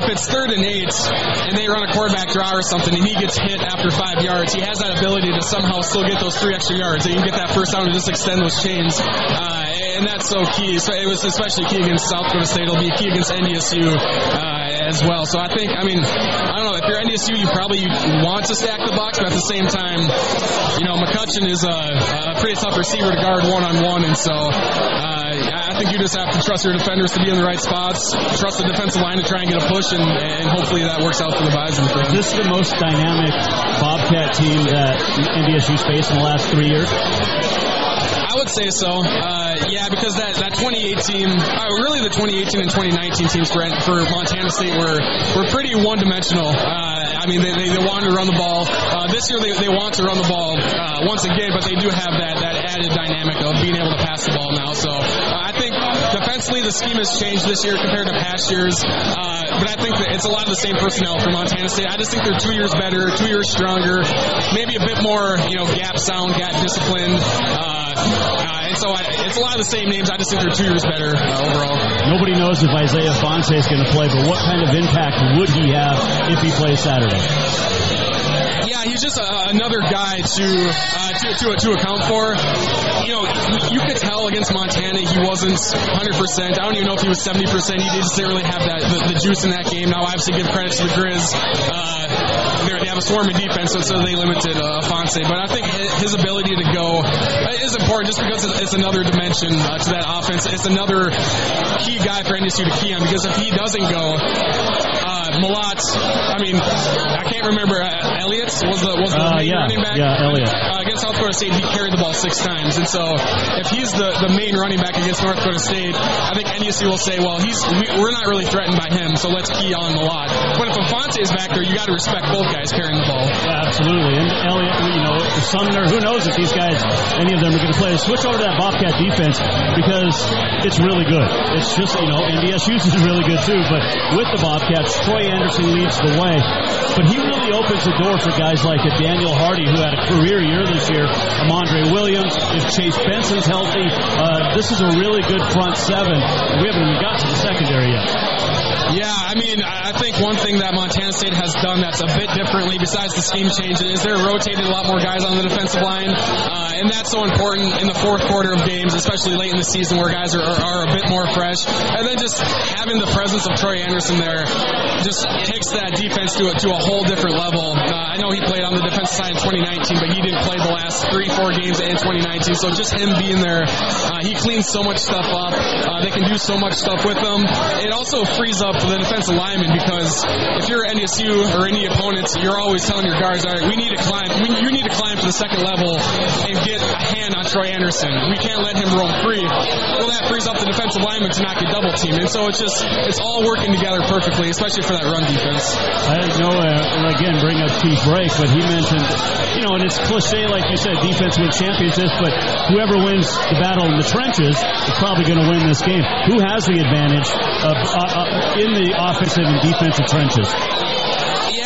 S8: if it's third and eight and they run a quarterback draw or something and he gets hit after five yards, he has that ability to somehow still get those three extra yards you can get that first down and just extend those chains. Uh, and that's so key. So it was especially key against South Dakota State. It'll be key against NDSU uh, as well. So I think, I mean, I don't know. If you're You probably want to stack the box, but at the same time, you know, McCutcheon is a, a pretty tough receiver to guard one on one, and so uh, I think you just have to trust your defenders to be in the right spots, trust the defensive line to try and get a push, and, and hopefully that works out for the Bison. For
S1: Is the most dynamic Bobcat team that NDSU's faced in the last three years?
S8: I would say so. Uh, yeah, because that, that 2018, uh, really the 2018 and 2019 teams for, for Montana State were were pretty one dimensional. Uh, I mean, they, they, they run the ball. Uh, this year they, they want to run the ball uh, once again, but they do have that, that added dynamic of being able to pass the ball now. So defensively the scheme has changed this year compared to past years. Uh, but I think that it's a lot of the same personnel for Montana State. I just think they're two years better, two years stronger, maybe a bit more, you know, gap sound, gap disciplined. Uh, uh, and so I, it's a lot of the same names. I just think they're two years better uh, overall.
S1: Nobody knows if Isaiah Ifanse is going to play, but what kind of impact would he have if he plays Saturday?
S8: He's just a, another guy to, uh, to to to account for. You know, you could tell against Montana he wasn't 100. percent I don't even know if he was 70. percent He just didn't really have that the, the juice in that game. Now, obviously, give credit to the Grizz. Uh, they have a swarming defense, so, so they limited uh, Fonse. But I think his ability to go is important just because it's another dimension uh, to that offense. It's another key guy for NDSU to key on because if he doesn't go, uh, Mellott, I mean, I can't remember. Uh, Elliott was the was the
S1: Uh,
S8: main
S1: yeah,
S8: running back.
S1: yeah, Elliott.
S8: Against South Dakota State, he carried the ball six times, and so if he's the, the main running back against North Dakota State, I think NDSU will say, well, he's we, we're not really threatened by him, so let's key on Mellott. But if Afonte is back there, you got to respect both guys carrying the ball.
S1: Yeah, absolutely. And Elliott, you know, Sumner, who knows if these guys, any of them are going to play. Switch over to that Bobcat defense because it's really good. It's just, you know, NDSU's is really good too, but with the Bobcats, Troy Andersen leads the way. But he really opens the door for guys like a Daniel Hardy, who had a career year this year, Amandre Williams, if Chase Benson's healthy, uh, this is a really good front seven. We haven't even got to the secondary yet.
S8: Yeah, I mean, I think one thing that Montana State has done that's a bit differently, besides the scheme change, is they're rotated a lot more guys on the defensive line, uh, and that's so important in the fourth quarter of games, especially late in the season where guys are, are, are a bit more fresh. And then just having the presence of Troy Andersen there just takes that defense to a, to a whole different level. Uh, I know he played on the defensive side in 2019, but he didn't play the last three, four games in 2019. So just him being there, uh, he cleans so much stuff up. Uh, they can do so much stuff with them. It also frees up the defensive lineman because if you're NDSU or any opponents, you're always telling your guards, all right, we need to climb. We, you need to climb to the second level and get a hand on Troy Andersen. We can't let him roam free. Well, that frees up the defensive lineman to not get double teamed. And so it's just, it's all working together perfectly, especially for that run defense.
S1: I didn't know, uh, again, bring up Keith Brake, but he mentioned, you know, and it's cliche, like you said, defense wins championships, but whoever wins the battle in the trenches is probably going to win this game. Who has the advantage of, uh, uh, in the offensive and defensive trenches?
S8: Yeah,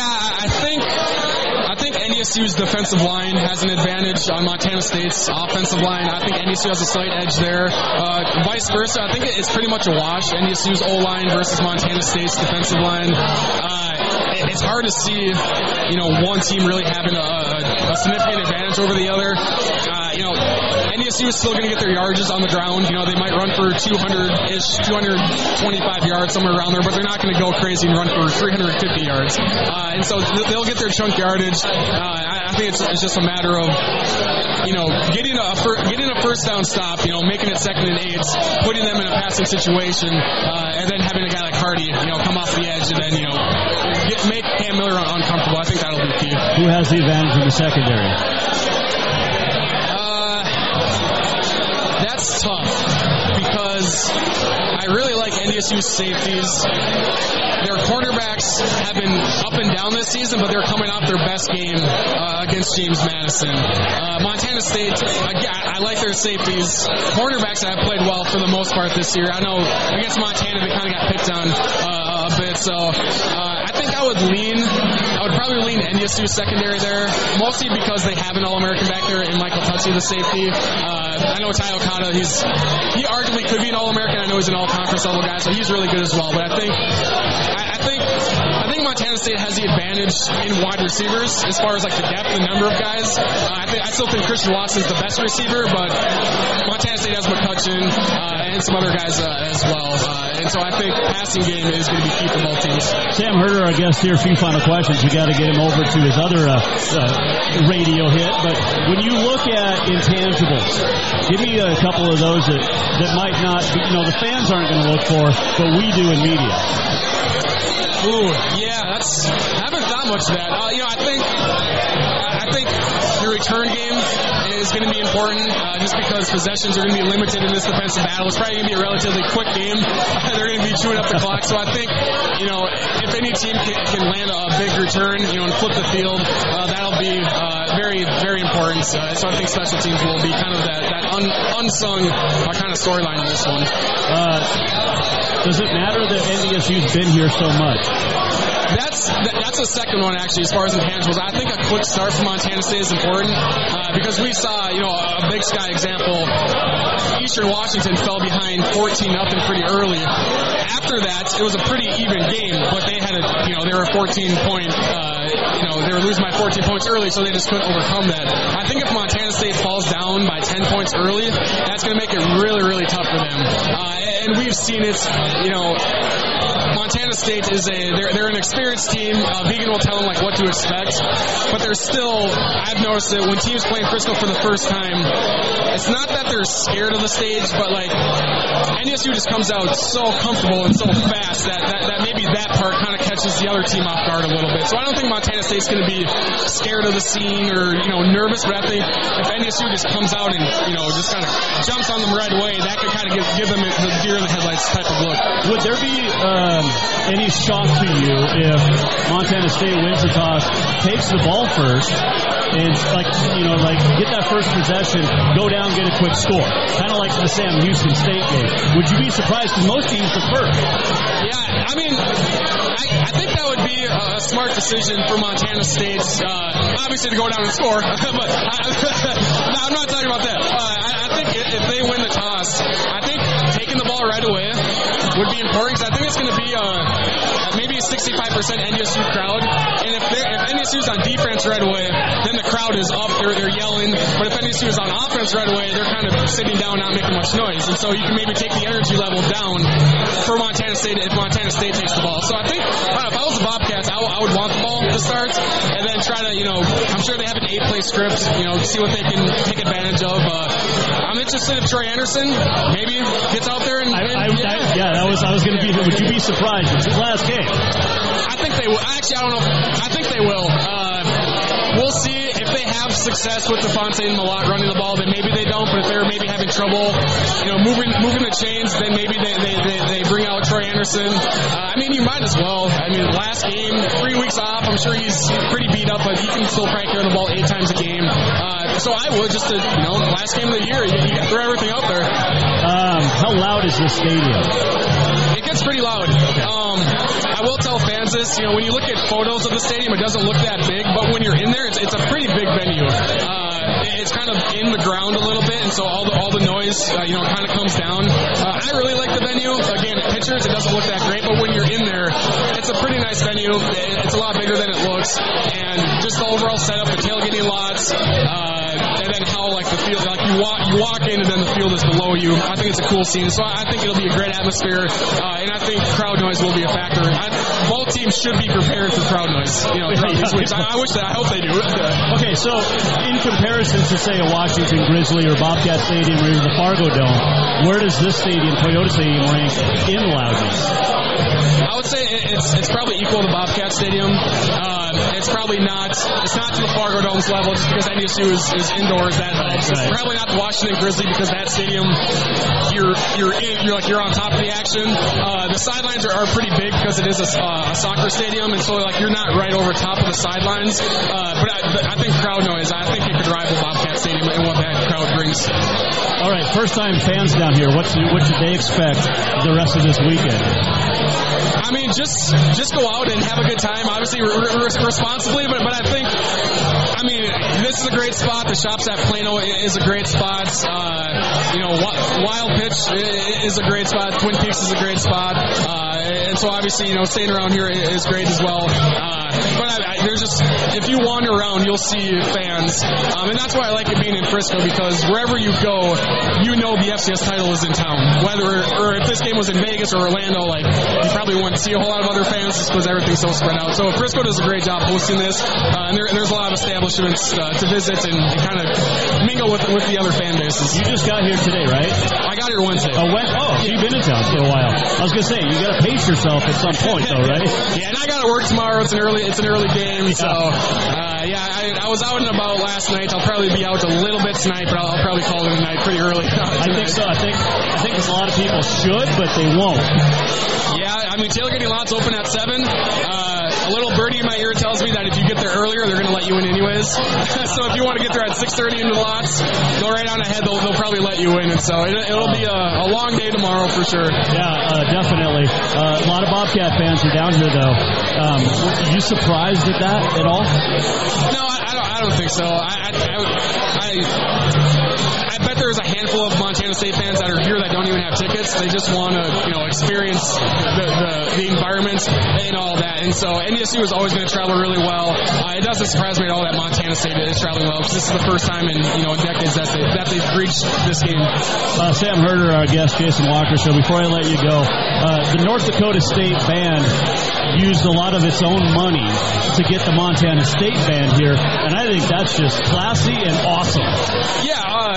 S8: I I think NDSU's defensive line has an advantage on Montana State's offensive line. I think NDSU has a slight edge there. Uh, vice versa, I think it's pretty much a wash. NDSU's O line versus Montana State's defensive line. Uh, it's hard to see, you know, one team really having a, a, a significant advantage over the other. Uh, you know, NDSU is still going to get their yardages on the ground. You know, they might run for 200-ish, 225 yards, somewhere around there, but they're not going to go crazy and run for 350 yards. Uh, and so they'll get their chunk yardage. Uh, I, I think it's, it's just a matter of, you know, getting a getting a first down stop, you know, making it second and eight, putting them in a passing situation, uh, and then having a guy like Hardy, you know, come off the edge and then, you know, get, make Cam Miller uncomfortable. I think that'll be key.
S1: Who has the advantage in the secondary?
S8: That's tough because I really like NDSU's safeties. Their cornerbacks have been up and down this season, but they're coming off their best game uh, against James Madison. Uh, Montana State, I, I like their safeties. Cornerbacks have played well for the most part this year. I know against Montana they kind of got picked on uh, a bit, so uh, I think I would lean. Probably lean NDSU secondary there, mostly because they have an All-American back there in Michael Tutsie, the safety. Uh, I know Ty Okada, he's he arguably could be an All-American. I know he's an All-Conference level guy, so he's really good as well. But I think I, I think I Montana State has the advantage in wide receivers as far as like the depth and number of guys. Uh, I, think, I still think Christian Watson is the best receiver, but Montana State has McCutcheon uh, and some other guys uh, as well. Uh, and so I think passing game is going to be key for both teams.
S1: Sam Herder, our guest here, a few final questions. We got to get him over to his other uh, uh, radio hit. But when you look at intangibles, give me a couple of those that, that might not, you know, the fans aren't going to look for, but we do in media.
S8: Ooh, yeah, that's I haven't thought much of that. Uh, you know, I think I think your return game is going to be important uh, just because possessions are going to be limited in this defensive battle. It's probably going to be a relatively quick game. They're going to be chewing up the clock, so I think you know if any team can, can land a big return, you know, and flip the field, uh, that'll be uh, very very important. Uh, so I think special teams will be kind of that that un, unsung uh, kind of storyline in this one.
S1: Does it matter that NDSU's been here so much?
S8: That's that's a second one actually as far as intangibles. I think a quick start for Montana State is important uh, because we saw you know a Big Sky example. Eastern Washington fell behind 14 nothing pretty early. After that, it was a pretty even game, but they had a you know they were a 14 point uh, you know they were losing by 14 points early, so they just couldn't overcome that. I think if Montana State falls down by 10 points early, that's going to make it really really tough for them. Uh, and we've seen it, you know. Montana State is a they're, they're an experienced team. Uh, Vigen will tell them like what to expect, but they're still. I've noticed that when teams playing Frisco for the first time, it's not that they're scared of the stage, but like NSU just comes out so comfortable and so fast that that, that maybe that part kind of catches the other team off guard a little bit. So I don't think Montana State's going to be scared of the scene or you know nervous, but I think if NSU just comes out and you know just kind of jumps on them right away, that could kind of give, give them the deer in the headlights type of look.
S1: Would there be um, any shock to you if Montana State wins the toss, takes the ball first, and like you know, like get that first possession, go down, get a quick score, kind of like the Sam Houston State game? Would you be surprised? Because most teams prefer.
S8: Yeah, I mean, I, I think that would be a smart decision for Montana State. Uh, obviously, to go down and score, but I, I'm not talking about that. Uh, I, I think if they win the toss, I think taking the ball right away would be important because I think it's going to be a, maybe a 65% NDSU crowd. And if, if NDSU's on defense right away, then the crowd is up, they're, they're yelling. But if NDSU is on offense right away, they're kind of sitting down, not making much noise. And so you can maybe take the energy level down for Montana State if Montana State takes the ball. So I think, if I was the Bobcats, I, I would want the ball to start and then try to, you know, I'm sure they have an eight play script, you know, see what they can take advantage of. Uh, I'm interested if Troy Andersen maybe gets out there and,
S1: I,
S8: and
S1: I,
S8: yeah.
S1: I, yeah, that was I was going to be. Would you be surprised? It's his last game.
S8: I think they will. Actually, I don't know. I think they will. Uh, we'll see if they have success with Devontae and Mellott running the ball. Then maybe they don't. But if they're maybe having trouble, you know, moving moving the chains, then maybe they they, they, they bring out Troy Andersen. Uh, I mean, you might as well. I mean, last game, three weeks off. I'm sure he's pretty beat up, but he can still crank carry the ball eight times a game. Uh, so I would just to you know, last game of the year, you, you throw everything out there.
S1: Um, how loud is this stadium?
S8: It gets pretty loud. Um, I will tell fans this, you know, when you look at photos of the stadium, it doesn't look that big, but when you're in there, it's, it's a pretty big venue. Uh, it's kind of in the ground a little bit, and so all the all the noise, uh, you know, kind of comes down. Uh, I really like the venue. Again, pictures, it doesn't look that great, but when you're in there, it's a pretty nice venue. It's a lot bigger than it looks, and just the overall setup, the tailgating lots, uh, and then how like the field, like you walk you walk in, and then the field is below you. I think it's a cool scene. So I, I think it'll be a great atmosphere, uh, and I think crowd noise will be a factor. I, both teams should be prepared for crowd noise. You know, throughout these weeks. I, I wish that. I hope they do.
S1: Okay, so in comparison to say a Washington Grizzly or Bobcat Stadium or even the Fargo Dome, where does this stadium, Toyota Stadium, rank in loudness?
S8: I would say it's it's probably equal to Bobcat Stadium. Uh, it's probably not it's not to the Fargo Dome's level just because NDSU is, is indoors. That helps.
S1: Right.
S8: probably not the Washington Grizzly because that stadium you're you're in, you're like you're on top of the action. Uh, the sidelines are, are pretty big because it is a, uh, a soccer stadium, and so like you're not right over top of the sidelines. Uh, but I, but I think crowd noise. I think it could rival Bobcat Stadium and what that crowd brings.
S1: All right, first time fans down here. What's what should they expect the rest of this weekend?
S8: I mean, just just go out and have a good time. Obviously, re- re- responsibly, but but I think, this is a great spot. The shops at Plano is a great spot. Uh, you know, Wild Pitch is a great spot. Twin Peaks is a great spot. Uh, and so obviously, you know, staying around here is great as well. Uh, but I, I, there's just if you wander around, you'll see fans, um, and that's why I like it being in Frisco because wherever you go, you know the FCS title is in town. Whether or if this game was in Vegas or Orlando, like you probably wouldn't see a whole lot of other fans just because everything's so spread out. So Frisco does a great job hosting this, uh, and, there, and there's a lot of establishments uh, to visit and, and kind of mingle with with the other fan bases.
S1: You just got here today, right?
S8: I got here Wednesday.
S1: Oh, when, oh, so you've been in town for a while. I was gonna say you got to pace yourself at some point, though, right?
S8: yeah, and I got to work tomorrow. It's an early it's an early game, so uh, yeah, I, I was out and about last night. I'll probably be out a little bit tonight, but I'll, I'll probably call it a night pretty early.
S1: I think so. I think I think a lot of people should, but they won't.
S8: Yeah, I mean tailgating lots open at seven. Uh, a little birdie in my ear tells me that if you get there earlier, they're going to let you in anyways. so if you want to get there at 6:30 into the lots, go right on ahead. They'll, they'll probably let you in, and so it, will be a, a, long day tomorrow for sure.
S1: Yeah, uh, definitely. Uh, a lot of Bobcat fans are down here, though. Um, are you surprised at that at all?
S8: No, I, I don't. I don't think so. I, I, I, I bet there's a handful of Montana State fans that are here that don't even have tickets. They just want to, you know, experience the, the, the environment and all that. And so NDSU is always going to travel really well. Uh, it doesn't surprise me at all that Montana State is traveling well because this is the first time in you know decades that they that they've reached this game.
S1: Uh, Sam Herder, our guest, Jason Walker. So before I let you go, uh, the North Dakota State band used a lot of its own money to get the Montana State band here, and I think that's just classy and awesome.
S8: Yeah, uh,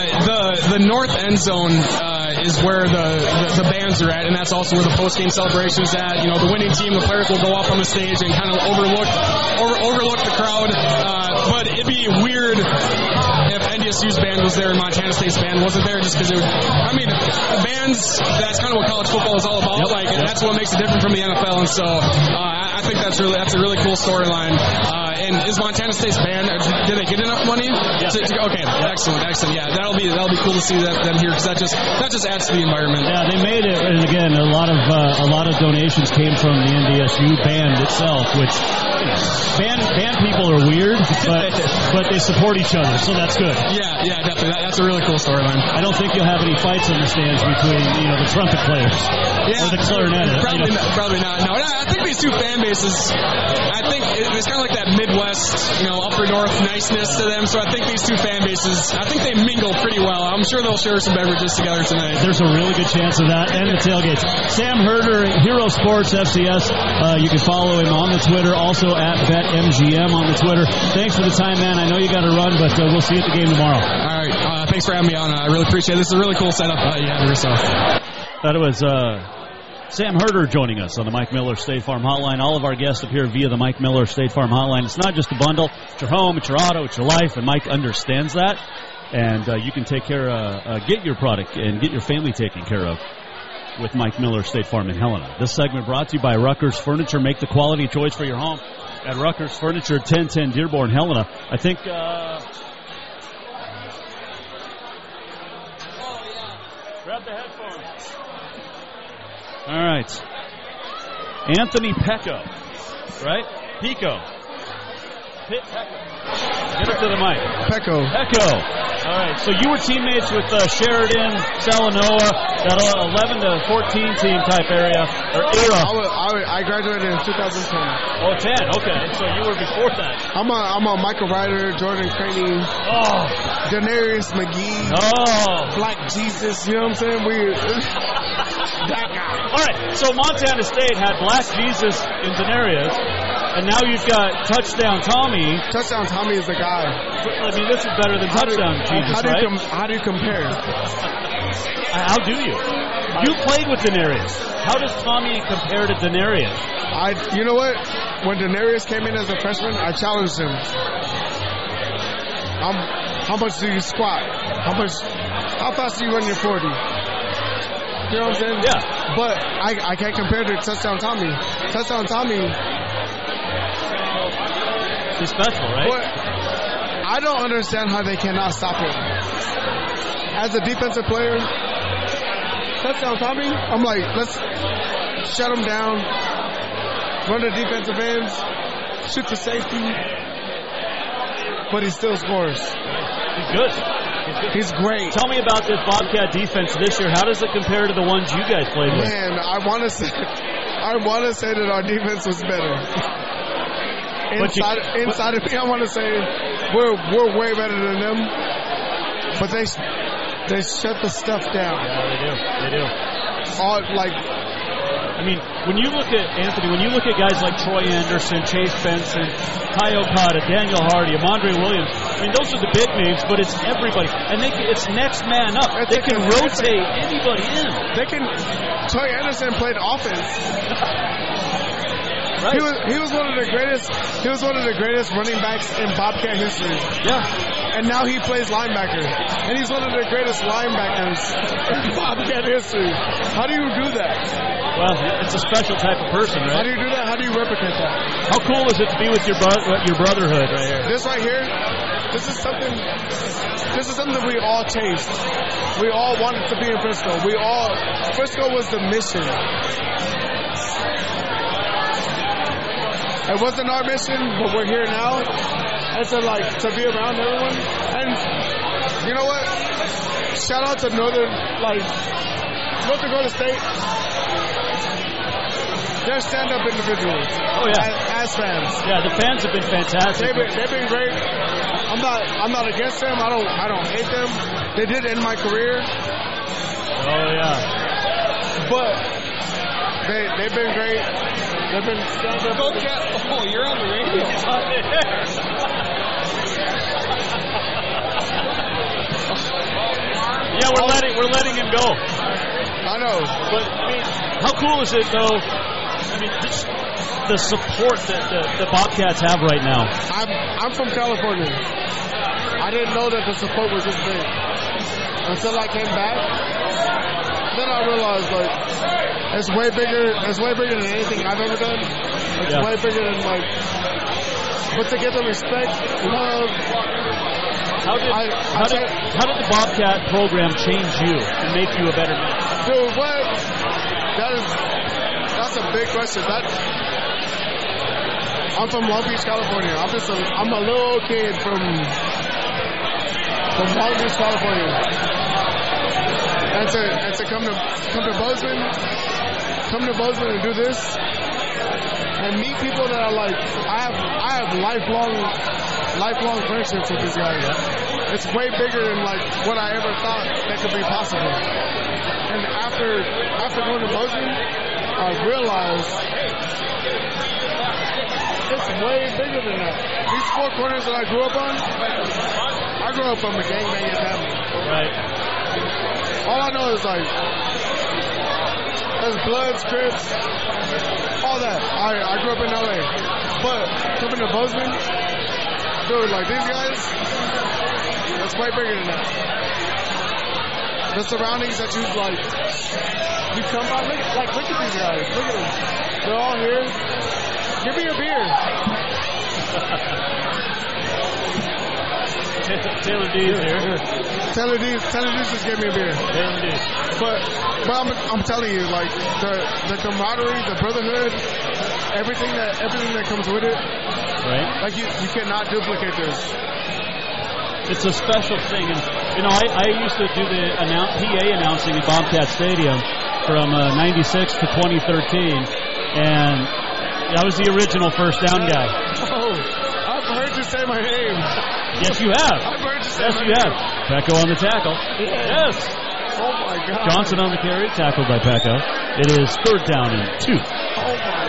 S8: the the north end zone uh, is where the, the, the bands are at, and that's also where the post game celebration is at. You know, the winning team, the players will go up on the stage and kind of overlook over, overlook the crowd. Uh, but it'd be weird if NDSU's band was there and Montana State's band wasn't there, just because it would. I mean, bands. That's kind of what college football is all about. Yep. Like that's what makes it different from the NFL, and so uh, I think that's really that's a really cool storyline. Uh, and is Montana State's band? Did they get enough money? Yeah. To, to, okay, excellent, excellent. Yeah, that'll be that'll be cool to see that them here because that just that just adds to the environment.
S1: Yeah, they made it, and again, a lot of uh, a lot of donations came from the NDSU band itself, which band band people are weird, but but they support each other, so that's good.
S8: Yeah, yeah, definitely. That, that's a really cool storyline.
S1: I don't think you'll have any fights in the stands between you know the trumpet players
S8: yeah,
S1: or the clarinet.
S8: Probably,
S1: you
S8: know. not, probably not. No, I think these two fan bases. I think it's kind of like that Midwest, you know, upper north niceness to them. So I think these two fan bases, I think they mingle pretty well. I'm sure they'll share some beverages together tonight.
S1: There's a really good chance of that, and the tailgates. Sam Herder, Hero Sports FCS. Uh, you can follow him on the Twitter, also at BetMGM on the Twitter. Thanks for the time, man. I know you got to run, but uh, we'll see you at the game tomorrow.
S8: All right. Uh, thanks for having me on. I really appreciate it. This is a really cool setup uh, you have. So.
S1: That was uh, Sam Herder joining us on the Mike Miller State Farm Hotline. All of our guests appear via the Mike Miller State Farm Hotline. It's not just a bundle. It's your home, it's your auto, it's your life, and Mike understands that. And uh, you can take care, of, uh, get your product and get your family taken care of with Mike Miller State Farm in Helena. This segment brought to you by Ruckers Furniture. Make the quality choice for your home at Ruckers Furniture, 1010 Dearborn, Helena. I think. Uh, Grab the headphones. All right. Anthony Peko, right? Pico. Pit Peko. Get up to the mic.
S9: Peko.
S1: Peko. All right. So you were teammates with uh, Sheridan, Salanoa, that 11 to 14 team type area or era.
S9: I, was, I, I, graduated in 2010.
S1: Oh, 10. Okay. So you were before that.
S9: I'm a I'm a Michael Ryder, Jordan Craney,
S1: oh,
S9: Denarius McGhee,
S1: oh,
S9: Black Jesus. You know what I'm saying? We that guy.
S1: All right. So Montana State had Black Jesus in Denarius. And now you've got touchdown Tommy.
S9: Touchdown Tommy is the guy.
S1: I mean, this is better than touchdown
S9: do,
S1: Jesus,
S9: how do
S1: right?
S9: Com- how do you compare?
S1: How do you? You played with Denarius. How does Tommy compare to Denarius?
S9: I, you know what? When Denarius came in as a freshman, I challenged him. Um, how much do you squat? How much? How fast do you run your forty? You know what I'm saying?
S1: Yeah.
S9: But I, I can't compare to touchdown Tommy. Touchdown Tommy
S1: He's special, right?
S9: But I don't understand how they cannot stop him. As a defensive player, touchdown Tommy, I'm like, let's shut him down, run the defensive ends, shoot the safety, but he still scores.
S1: He's good. He's, good.
S9: He's great.
S1: Tell me about this Bobcat defense this year. How does it compare to the ones you guys played with?
S9: Man, I want to say, I want to say that our defense was better. Inside, you, inside of me, I want to say we're we're way better than them, but they they shut the stuff down.
S1: Yeah, they do. They do.
S9: All like
S1: I mean, when you look at Anthony, when you look at guys like Troy Andersen, Chase Benson, Ty Okada, Daniel Hardy, Amandre Williams, I mean, those are the big names, but it's everybody, and they can, it's next man up. They, can rotate anybody in.
S9: They can. Troy Andersen played offense. Right. He was he was one of the greatest he was one of the greatest running backs in Bobcat history.
S1: Yeah.
S9: and now he plays linebacker, and he's one of the greatest linebackers in Bobcat history. How do you do that?
S1: Well, it's a special type of person, right?
S9: How do you do that? How do you replicate that?
S1: How cool is it to be with your bro- your brotherhood right here?
S9: This right here, this is something. This is something we all chased. We all wanted to be in Frisco. We all Frisco was the mission. It wasn't our mission, but we're here now. And to like to be around everyone. And you know what? Shout out to Northern like North Dakota State. They're stand-up individuals.
S1: Oh yeah,
S9: as, as fans.
S1: Yeah, the fans have been fantastic.
S9: They've been, they've been great. I'm not I'm not against them. I don't I don't hate them. They did end my career,
S1: Oh yeah.
S9: but they they've been great. They've been stand up.
S10: Go cat. Oh, you're on the radio.
S1: Yeah, we're letting we're letting him go.
S9: I know,
S1: but I mean, how cool is it though? I mean, just the support that the, the Bobcats have right now.
S9: I'm I'm from California. I didn't know that the support was this big until I came back. Then I realized like it's way bigger. It's way bigger than anything I've ever done. It's
S1: Yeah.
S9: way bigger than like. But to get the respect, love.
S1: How did
S9: I,
S1: how did how did the Bobcat program change you and make you a better man?
S9: Dude, what? That is that's a big question. That I'm from Long Beach, California. I'm just a I'm a little kid from from Long Beach, California. And to and to come to come to Bozeman, come to Bozeman and do this and meet people that are like I have I have lifelong lifelong friendships with these guys. It's way bigger than like what I ever thought that could be possible. And after after going to Bozeman, I realized it's way bigger than that. These four corners that I grew up on, I grew up from a gangbanging family.
S1: Right.
S9: All I know is like there's Bloods, Crips, all that. I, I grew up in LA. But coming to Bozeman, dude, like these guys, that's way bigger than that. The surroundings that you like, you come by, look, like look at these guys, look at them. They're all here. Give me a beer.
S1: Taylor Dees here.
S9: Taylor Dees, Taylor Dees just gave me a beer.
S1: Taylor Dees.
S9: But, but I'm, I'm telling you, like the the camaraderie, the brotherhood, everything that everything that comes with it,
S1: Right.
S9: like you you cannot duplicate this.
S1: It's a special thing, and you know, I, I used to do the PA announcing at Bobcat Stadium from uh, '96 to 2013, and I was the original first down guy.
S9: Oh, I've heard you say my name.
S1: Yes, you have.
S9: I've heard you say
S1: Yes, you have. Peko on the tackle. Yes.
S9: Oh my God.
S1: Johnson on the carry, tackled by Peko. It is third down and two.
S9: Oh my.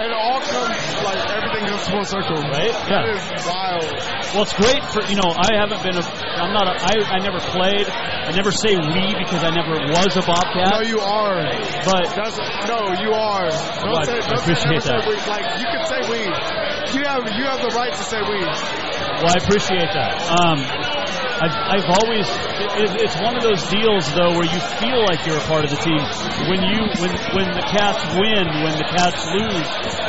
S9: And it all comes like everything comes full circle.
S1: Right?
S9: That
S1: Yeah.
S9: is wild.
S1: Well, it's great for you know. I haven't been a. I'm not. A, I. I never played. I never say we because I never was a Bobcat.
S9: No, you are.
S1: But
S9: That's no, you are. Don't
S1: Well, I
S9: say, don't
S1: appreciate
S9: say,
S1: that.
S9: say we. Like you can say we. You have you have the right to say we.
S1: Well, I appreciate that. Um, I've, I've always, it, it's one of those deals though where you feel like you're a part of the team. When you, when, when the Cats win, when the Cats lose,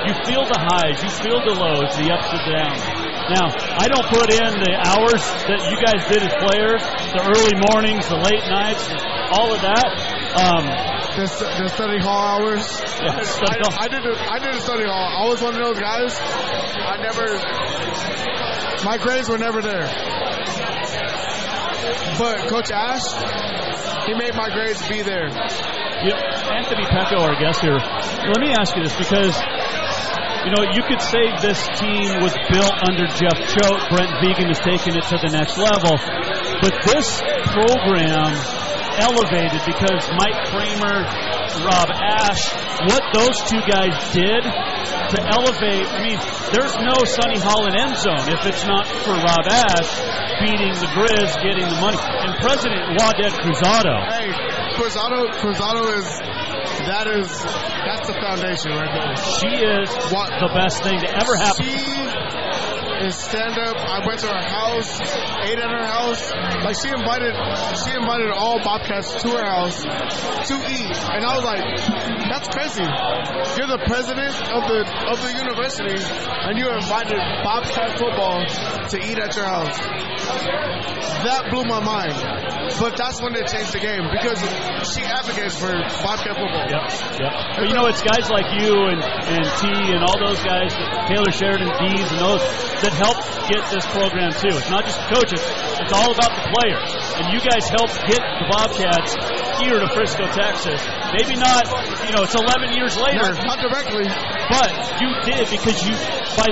S1: you feel the highs, you feel the lows, the ups and downs. Now, I don't put in the hours that you guys did as players, the early mornings, the late nights, all of that. Um,
S9: the, the study hall hours.
S1: Yeah,
S9: I,
S1: study
S9: I, I did. A, I did a study hall. I was one of those guys. I never. My grades were never there. But Coach Ash, he made my grades be there.
S1: You Anthony Peko, our guest here. Let me ask you this because you know you could say this team was built under Jeff Choate. Brent Vigen has taken it to the next level, but this program elevated because Mike Kramer, Rob Ash, what those two guys did to elevate. I mean, there's no Sonny Holland end zone if it's not for Rob Ash beating the Grizz, getting the money, and President Waded Cruzado.
S9: Hey, Cruzado, Cruzado is that is that's the foundation right there.
S1: She is
S9: What
S1: the best thing to ever happen.
S9: She and stand up. I went to her house, ate at her house. Like she invited, she invited all Bobcats to her house to eat, and I was like, that's crazy. You're the president of the of the university, and you invited Bobcat football to eat at your house. That blew my mind. But that's when they changed the game because she advocates for Bobcat football.
S1: Yep, yep. But you know, it's guys like you and, and T and all those guys, Taylor Sheridan, Dees, and those help get this program too. It's not just the coaches; it's all about the players. And you guys helped get the Bobcats here to Frisco, Texas. Maybe not, you know, it's 11 years later.
S9: Not, not directly,
S1: but you did because you by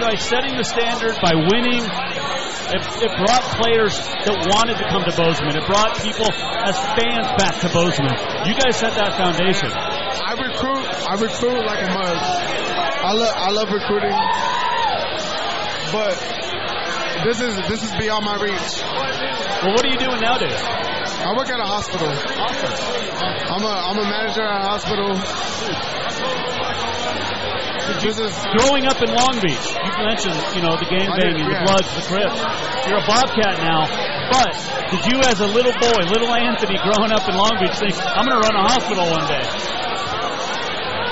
S1: by setting the standard, by winning, it, it, brought players that wanted to come to Bozeman. It brought people as fans back to Bozeman. You guys set that foundation.
S9: I recruit. I recruit like a mug. I love. I love recruiting, but this is this is beyond my reach.
S1: Well, what are you doing nowadays?
S9: I work at a hospital.
S1: Awesome.
S9: I'm a I'm a manager at a hospital.
S1: This is growing up in Long Beach. You mentioned, you know, the game banging, the Bloods, the Crips. You're a Bobcat now, but did you, as a little boy, little Anthony, growing up in Long Beach, think I'm going to run a hospital one day?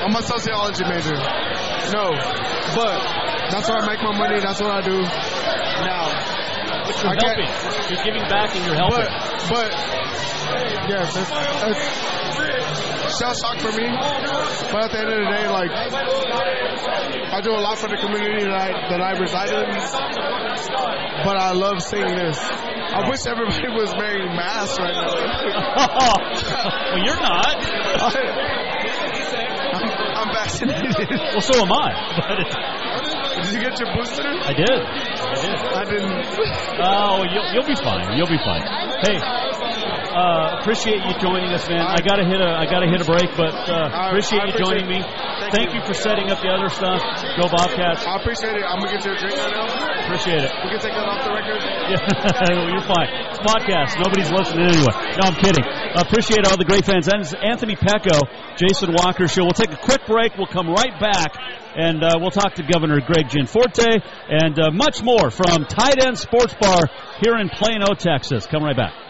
S9: I'm a sociology major. No, but that's where I make my money. That's what I do now.
S1: But you're
S9: I
S1: helping.
S9: Get,
S1: you're giving back and you're helping.
S9: But, but yes, it's, it's shell shock for me. But at the end of the day, like I do a lot for the community that I that I reside in. But I love seeing this. I oh. wish everybody was wearing masks right now.
S1: well, you're not.
S9: I'm, I'm vaccinated.
S1: Well, so am I.
S9: Did you get your booster?
S1: I did. I did.
S9: I didn't.
S1: Oh, you'll, you'll be fine. You'll be fine. Hey, uh, appreciate you joining us, man. I gotta hit a I gotta hit a break, but uh, appreciate,
S9: I
S1: you joining me.
S9: Thank,
S1: Thank you. for setting up the other stuff. Go Bobcats.
S9: I appreciate it. I'm gonna get you a drink right now.
S1: Appreciate it.
S9: We can take that off the record.
S1: Yeah, you're fine. It's podcast. Nobody's listening anyway. No, I'm kidding. Appreciate all the great fans. Anthony Peko, Jason Walker show. We'll take a quick break. We'll come right back and uh, we'll talk to Governor Greg Gianforte and uh, much more from Tight Ends Sports Bar here in Plano, Texas. Come right back.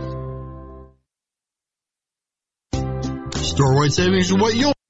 S11: Store-wide savings. Are what you'll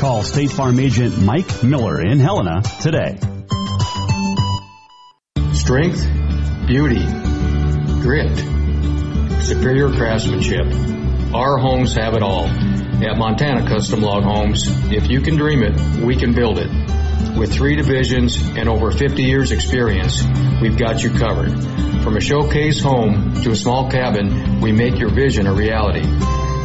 S12: Call State Farm agent Mike Miller in Helena today.
S3: Strength, beauty, grit, superior craftsmanship. Our homes have it all. At Montana Custom Log Homes, if you can dream it, we can build it. With three divisions and over 50 years experience, we've got you covered. From a showcase home to a small cabin, we make your vision a reality.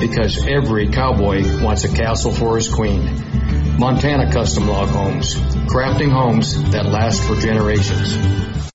S3: Because every cowboy wants a castle for his queen. Montana Custom Log Homes. Crafting homes that last for generations.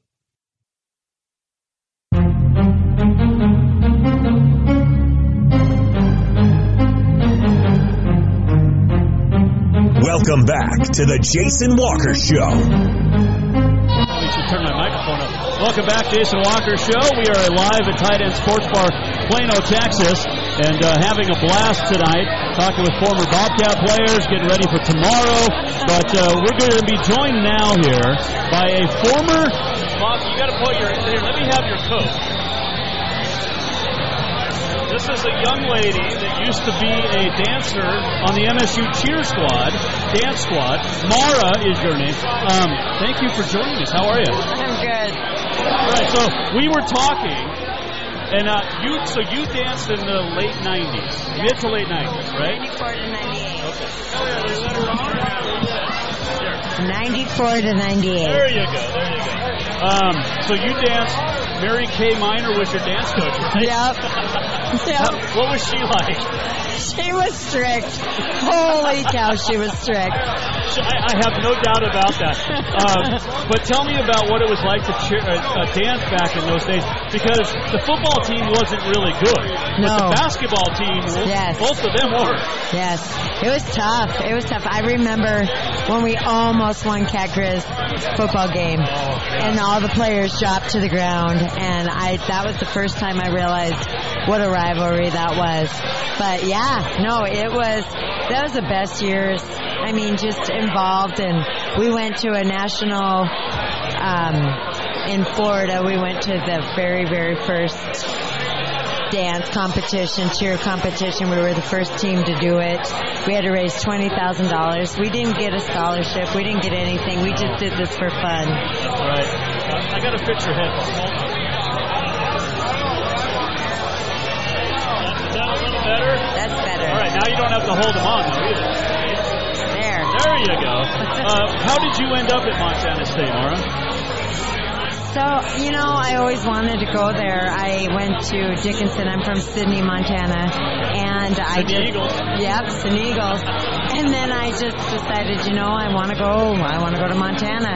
S5: Welcome back to the Jason Walker Show.
S1: I should turn my microphone up. Welcome back, Jason Walker Show. We are live at Tight Ends Sports Bar, Plano, Texas, and uh, having a blast tonight. Talking with former Bobcat players, getting ready for tomorrow. But uh, we're going to be joined now here by a former. Bob, you got to put your. Here, let me have your coat. This is a young lady that used to be a dancer on the MSU cheer squad, dance squad. Mara is your name. Um, thank you for joining us. How are you?
S13: I'm good.
S1: All right, so we were talking, and uh, you so you danced in the late '90s, mid to late '90s, right?
S13: '94 to '98.
S1: Okay.
S13: 94 to 98.
S1: There you go. There you go. Um, so you danced. Mary Kay Minor was your dance coach, right?
S13: Yep.
S1: What was she like?
S13: She was strict. Holy cow, she was strict.
S1: I, I have no doubt about that. Um, but tell me about what it was like to cheer, uh, uh, dance back in those days, because the football team wasn't really good. But
S13: No.
S1: the basketball team,
S13: Yes.
S1: both of them were.
S13: Yes, it was tough. It was tough. I remember when we almost won Cat Grizz football game, and all the players dropped to the ground, and I that was the first time I realized what a rivalry that was. But yeah, no, it was that was the best years. I mean, just involved, and we went to a national. Um, in Florida, we went to the very, very first dance competition, cheer competition. We were the first team to do it. We had to raise twenty thousand dollars. We didn't get a scholarship. We didn't get anything. We just did this for fun.
S1: That's right. I got to fix your better?
S13: That's better.
S1: All right, now you don't have to hold them on though either.
S13: There.
S1: There you go. Uh, how did you end up at Montana State, Mara?
S13: So, you know, I always wanted to go there. I went to Dickinson. I'm from Sidney, Montana. And I
S1: Sidney
S13: just,
S1: Eagles.
S13: Yep, Sidney Eagles. And then I just decided, you know, I want to go. I want to go to Montana.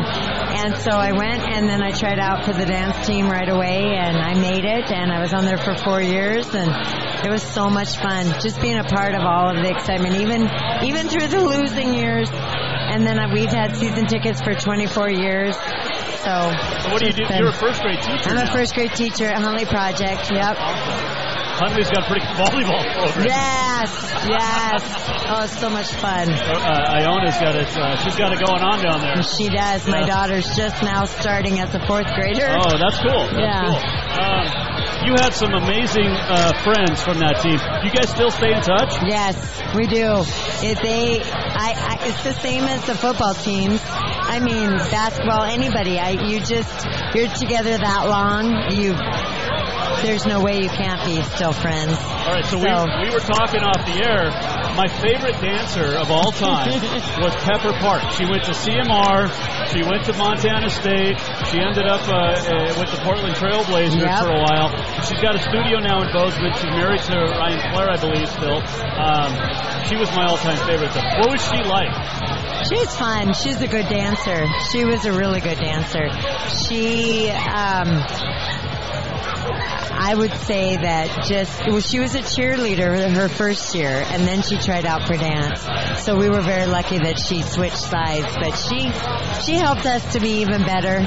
S13: And so I went and then I tried out for the dance team right away and I made it and I was on there for four years and it was so much fun just being a part of all of the excitement, even, even through the losing years. And then uh, we've had season tickets for 24 years. So,
S1: So what do you do?
S13: been-
S1: You're a first grade teacher.
S13: I'm a first grade teacher at Huntley Project. Yep.
S1: Huntley's got a pretty good volleyball program.
S13: Yes, yes. Oh, it's so much fun.
S1: Uh, Iona's got it. Uh, she's got it going on down there.
S13: She does. My
S1: Yeah.
S13: daughter's just now starting as a fourth grader.
S1: Oh, that's cool. That's
S13: Yeah.
S1: cool. Um, you had some amazing uh, friends from that team. You guys still stay in touch?
S13: Yes, we do. If they, I, I, it's the same as the football teams. I mean, basketball, anybody. I, you just, you're together that long. You, there's no way you can't be still friends.
S1: All right, so, we, we were talking off the air. My favorite dancer of all time was Pepper Park. She went to CMR. She went to Montana State. She ended up uh, uh, with the Portland Trailblazers
S13: Yep.
S1: for a while. She's got a studio now in Bozeman. She's married to Ryan Flair, I believe, still. Um, she was my all-time favorite. Though. What was she like?
S13: She's fun. She's a good dancer. She was a really good dancer. She, um, I would say that just, well, she was a cheerleader her first year, and then she tried out for dance. So we were very lucky that she switched sides, but she, she helped us to be even better.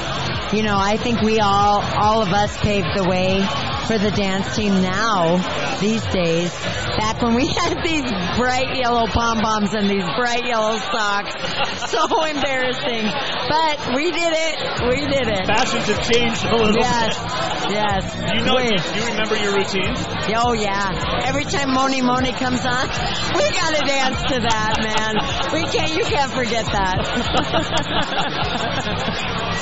S13: You know, I think we all, all of us paved the way for the dance team now these days. Back when we had these bright yellow pom poms and these bright yellow socks, so embarrassing. But we did it. We did it.
S1: Fashions have changed a little.
S13: Yes, yes.
S1: Do You know,
S13: Wait.
S1: do you remember your routines?
S13: Oh yeah. Every time Mony Mony comes on, we gotta dance to that, man. We can't. You can't forget that.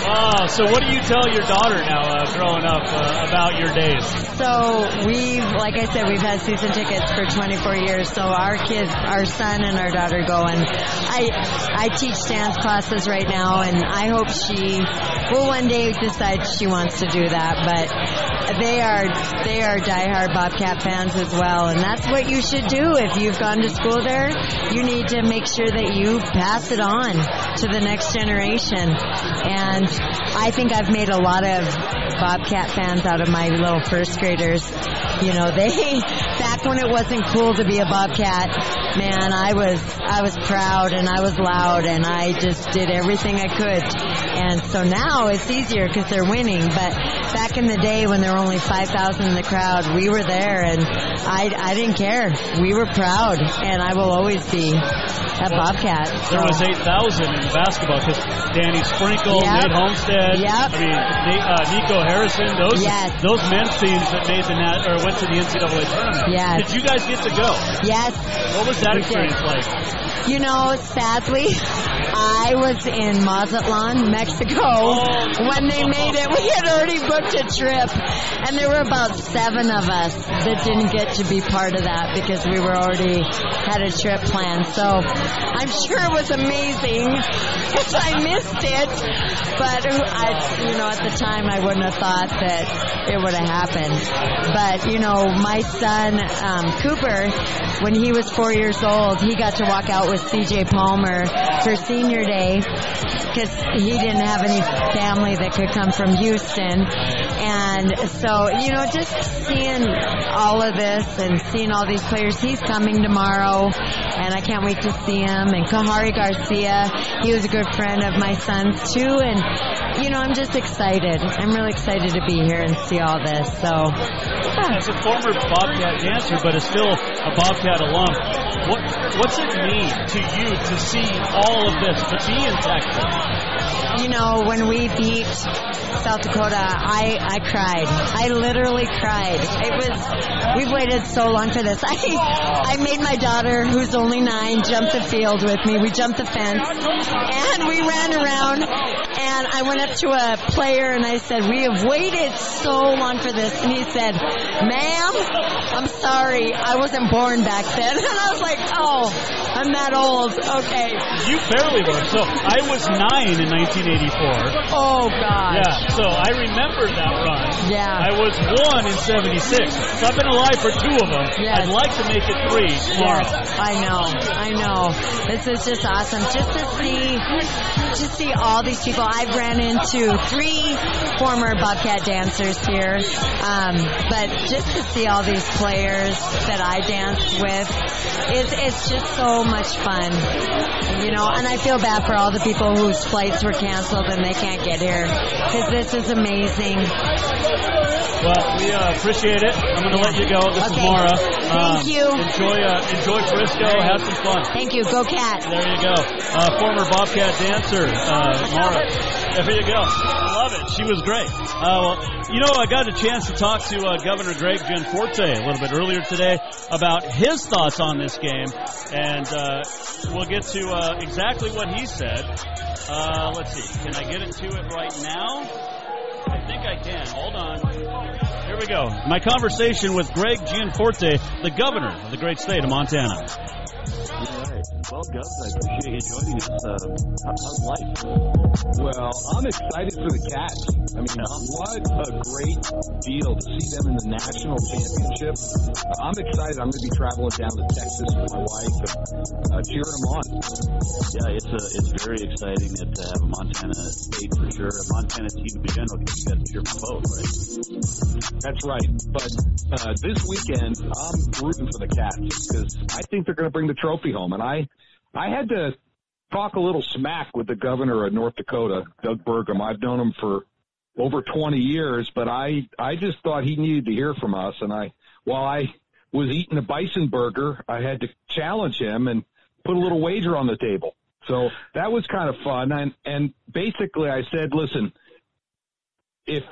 S1: Oh, so what do you tell your daughter now, uh, growing up, uh, about your days?
S13: So we've, like I said, we've had season tickets for 24 years. So our kids, our son and our daughter go, and I, I teach dance classes right now, and I hope she will one day decide she wants to do that. But they are, they are diehard Bobcat fans as well, and that's what you should do if you've gone to school there. You need to make sure that you pass it on to the next generation, and I think I've made a lot of Bobcat fans out of my little first graders. You know, they back when it wasn't cool to be a Bobcat, man, I was I was proud and I was loud and I just did everything I could. And so now it's easier because they're winning. But back in the day when there were only 5,000 in the crowd, we were there and I I didn't care. We were proud and I will always be a Bobcat.
S1: There
S13: So-
S1: was 8,000 in basketball because Danny Sprinkle,
S13: Yep.
S1: Nate Holmstrom,
S13: Yep.
S1: I mean, uh, Nico Harrison, those
S13: Yes.
S1: those men's teams that made the nat, or went to the NCAA tournament.
S13: Yes.
S1: Did you guys get to go?
S13: Yes.
S1: What was that
S13: We did.
S1: experience like?
S13: You know, sadly, I was in Mazatlan, Mexico, oh. when they made it. We had already booked a trip, and there were about seven of us that didn't get to be part of that because we were already had a trip planned. So I'm sure it was amazing because I missed it, but uh, I, you know, at the time I wouldn't have thought that it would have happened. But you know, my son um, Cooper, when he was four years old, he got to walk out with C.J. Palmer for senior day because he didn't have any family that could come from Houston, and so you know, just seeing all of this and seeing all these players. He's coming tomorrow, and I can't wait to see him. And Kahari Garcia, he was a good friend of my son's too, and you know, I'm just excited. I'm really excited to be here and see all this. So.
S1: As a former Bobcat dancer, but is still a Bobcat alum, what what's it mean to you to see all of this, to be in Texas?
S13: You know, when we beat South Dakota, I I cried. I literally cried. It was we've waited so long for this. I I made my daughter, who's only nine, jump the field with me. We jumped the fence and we ran around. And I went up to a player and I said, "We have waited so long for this." And he said, "Ma'am, I'm sorry, I wasn't born back then." And I was like, "Oh, I'm that old. Okay."
S1: You barely were. So I was nine in 1984.
S13: Oh gosh.
S1: Yeah, so I remember that run.
S13: Yeah.
S1: I was one in 76. So I've been alive for two of them.
S13: Yes.
S1: I'd like to make it three tomorrow.
S13: Yes, I know, I know. This is just awesome. Just to see, to see all these people. I've ran into three former Bobcat dancers here, um, but just to see all these players that I danced with, it's it's just so much fun, you know. And I feel bad for all the people whose flights were canceled and they can't get here because this is amazing.
S1: Well, we uh, appreciate it. I'm going to let you go. This is
S13: Okay.
S1: Mara.
S13: Thank
S1: Um,
S13: you.
S1: Enjoy, uh, enjoy Frisco. Have some fun.
S13: Thank you. Go Cat.
S1: There you go. Uh, former Bobcat dancer, uh, Mara. There you go. I love it. She was great. Uh, well, you know, I got a chance to talk to uh, Governor Greg Gianforte a little bit earlier today about his thoughts on this game, and uh, we'll get to uh, exactly what he said. Uh, let's see. Can I get into it right now? I think I can. Hold on. Here we go. My conversation with Greg Gianforte, the governor of the great state of Montana.
S14: Well, Gus, I appreciate you joining us. Uh, how- how's life?
S15: Well, I'm excited for the Cats. I mean, what a great deal to see them in the national championship. Uh, I'm excited. I'm going to be traveling down to Texas with my wife and uh, cheering them on.
S14: Yeah, it's uh, it's very exciting that to have a Montana State for sure. A Montana team in general because you got to cheer for both, right?
S15: That's right. But uh, this weekend, I'm rooting for the Cats because I think they're going to bring the trophy home. And I, I had to talk a little smack with the governor of North Dakota, Doug Burgum. I've known him for over 20 years, but I I just thought he needed to hear from us, and I while I was eating a bison burger, I had to challenge him and put a little wager on the table. So that was kind of fun, and and basically I said, listen, if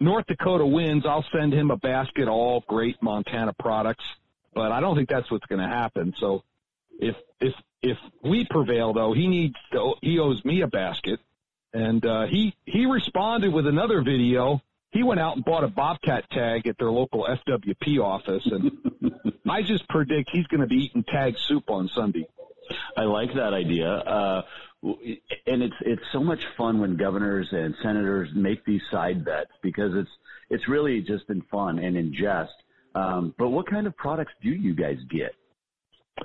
S15: North Dakota wins, I'll send him a basket of all great Montana products, but I don't think that's what's going to happen. So if if if we prevail, though, he needs to, he owes me a basket, and uh, he he responded with another video. He went out and bought a Bobcat tag at their local FWP office, and I just predict he's going to be eating tag soup on Sunday.
S14: I like that idea. Uh, and it's it's so much fun when governors and senators make these side bets because it's it's really just in fun and in jest. Um, but what kind of products do you guys get?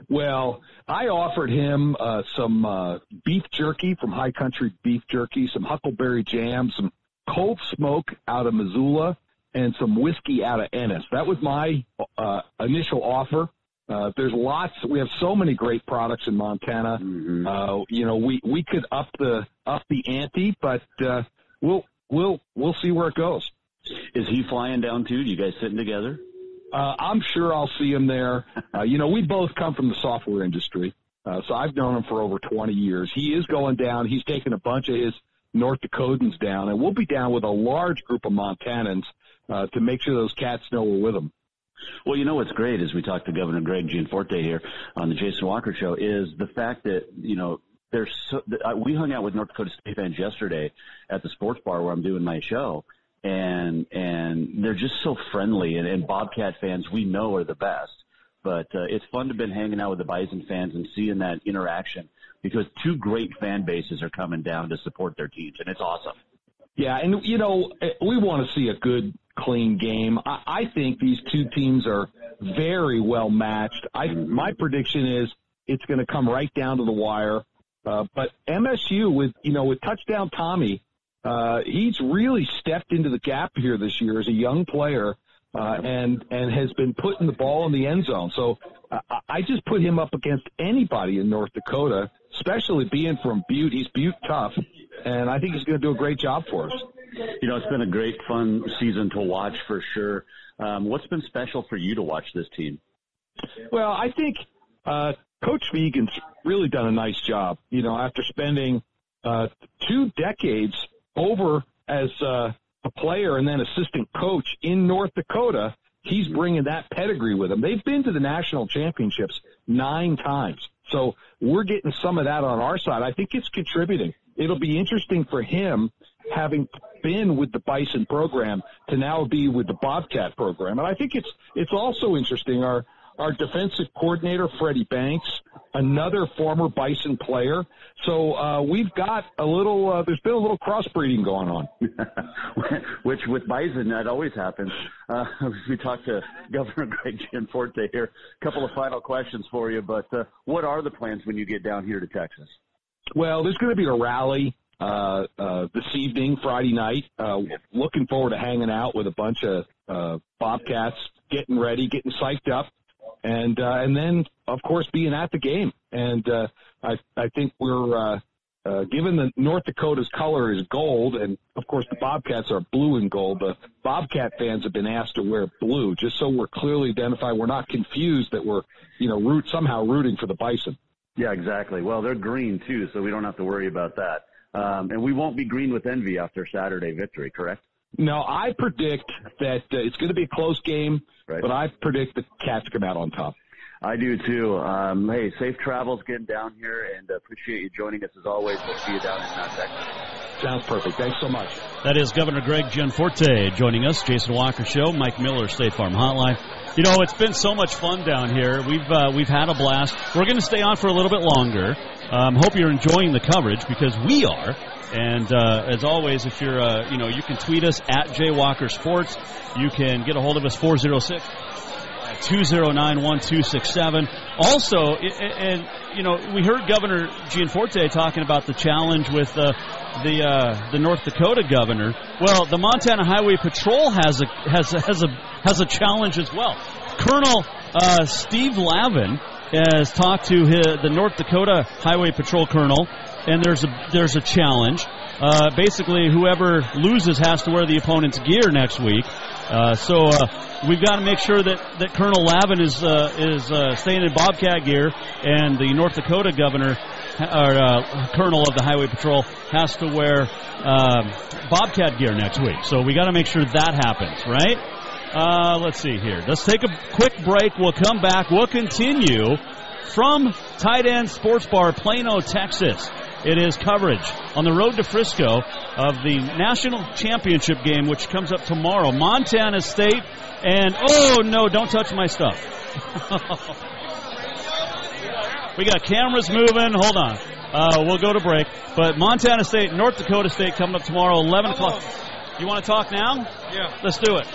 S15: Well, I offered him uh, some uh, beef jerky from High Country Beef Jerky, some Huckleberry Jam, some cold smoke out of Missoula, and some whiskey out of Ennis. That was my uh, initial offer. Uh, there's lots. We have so many great products in Montana.
S14: Mm-hmm.
S15: Uh, you know, we we could up the up the ante, but uh, we'll we'll we'll see where it goes.
S14: Is he flying down too? Do you guys sitting together?
S15: Uh, I'm sure I'll see him there. Uh, you know, we both come from the software industry, uh, so I've known him for over 20 years. He is going down. He's taking a bunch of his North Dakotans down, and we'll be down with a large group of Montanans uh, to make sure those cats know we're with them.
S14: Well, you know what's great is we talked to Governor Greg Gianforte here on the Jason Walker Show is the fact that you know there's so, we hung out with North Dakota State fans yesterday at the sports bar where I'm doing my show, and and they're just so friendly and, and Bobcat fans we know are the best. But uh, it's fun to been hanging out with the Bison fans and seeing that interaction because two great fan bases are coming down to support their teams, and it's awesome.
S15: Yeah, and you know we want to see a good, clean game. I, I think these two teams are very well matched. I my prediction is it's going to come right down to the wire. Uh, but MSU with you know with touchdown Tommy, uh, he's really stepped into the gap here this year as a young player. Uh, and and has been putting the ball in the end zone. So uh, I just put him up against anybody in North Dakota, especially being from Butte. He's Butte tough, and I think he's going to do a great job for us.
S14: You know, it's been a great, fun season to watch for sure. Um, what's been special for you to watch this team?
S15: Well, I think uh, Coach Vigen's really done a nice job. You know, after spending uh, two decades over as uh, a player and then assistant coach in North Dakota, he's bringing that pedigree with him. They've been to the national championships nine times. So we're getting some of that on our side. I think it's contributing. It'll be interesting for him having been with the Bison program to now be with the Bobcat program. And I think it's, it's also interesting. Our, our defensive coordinator, Freddie Banks, another former Bison player. So uh, we've got a little. Uh, there's been a little crossbreeding going on.
S14: Which with Bison, that always happens. Uh, we talked to Governor Greg Gianforte here. A couple of final questions for you, but uh, what are the plans when you get down here to Texas?
S15: Well, there's going to be a rally uh, uh, this evening, Friday night. Uh, looking forward to hanging out with a bunch of uh, Bobcats, getting ready, getting psyched up and uh, and then of course being at the game. And uh, I I think we're uh, uh, given the North Dakota's color is gold, and of course the Bobcats are blue and gold. The Bobcat fans have been asked to wear blue, just so we're clearly identified. We're not confused that we're you know root somehow rooting for the Bison.
S14: Yeah, exactly. Well, they're green too, so we don't have to worry about that. Um, and we won't be green with envy after Saturday victory, correct?
S15: No, I predict that uh, it's going to be a close game,
S14: right.
S15: but I predict the Cats come out on top.
S14: I do too. Um, hey, safe travels getting down here, and uh, appreciate you joining us as always. We'll see you down in uh, Texas.
S15: Sounds perfect. Thanks so much.
S1: That is Governor Greg Gianforte joining us. Jason Walker Show, Mike Miller, State Farm Hotline. You know, it's been so much fun down here. We've uh, we've had a blast. We're going to stay on for a little bit longer. Um, hope you're enjoying the coverage because we are. And uh, as always, if you're, uh, you know, you can tweet us at Jaywalker Sports. You can get a hold of us 406 209 1267. Also, and, you know, we heard Governor Gianforte talking about the challenge with uh, the uh, the North Dakota governor. Well, the Montana Highway Patrol has a has a, has a has a challenge as well. Colonel uh, Steve Lavin has talked to his, the North Dakota Highway Patrol Colonel and there's a there's a challenge. Uh, basically, whoever loses has to wear the opponent's gear next week. Uh, so uh, we've got to make sure that, that Colonel Lavin is uh, is uh, staying in Bobcat gear, and the North Dakota governor or uh, colonel of the Highway Patrol has to wear um, Bobcat gear next week. So we got to make sure that happens, right? Uh, let's see here. Let's take a quick break. We'll come back. We'll continue from Tight Ends Sports Bar, Plano, Texas. It is coverage on the road to Frisco of the national championship game, which comes up tomorrow. Montana State and oh no, don't touch my stuff. we got cameras moving. Hold on. Uh, we'll go to break. But Montana State, North Dakota State coming up tomorrow, 11 o'clock. You want to talk now?
S16: Yeah.
S1: Let's do it.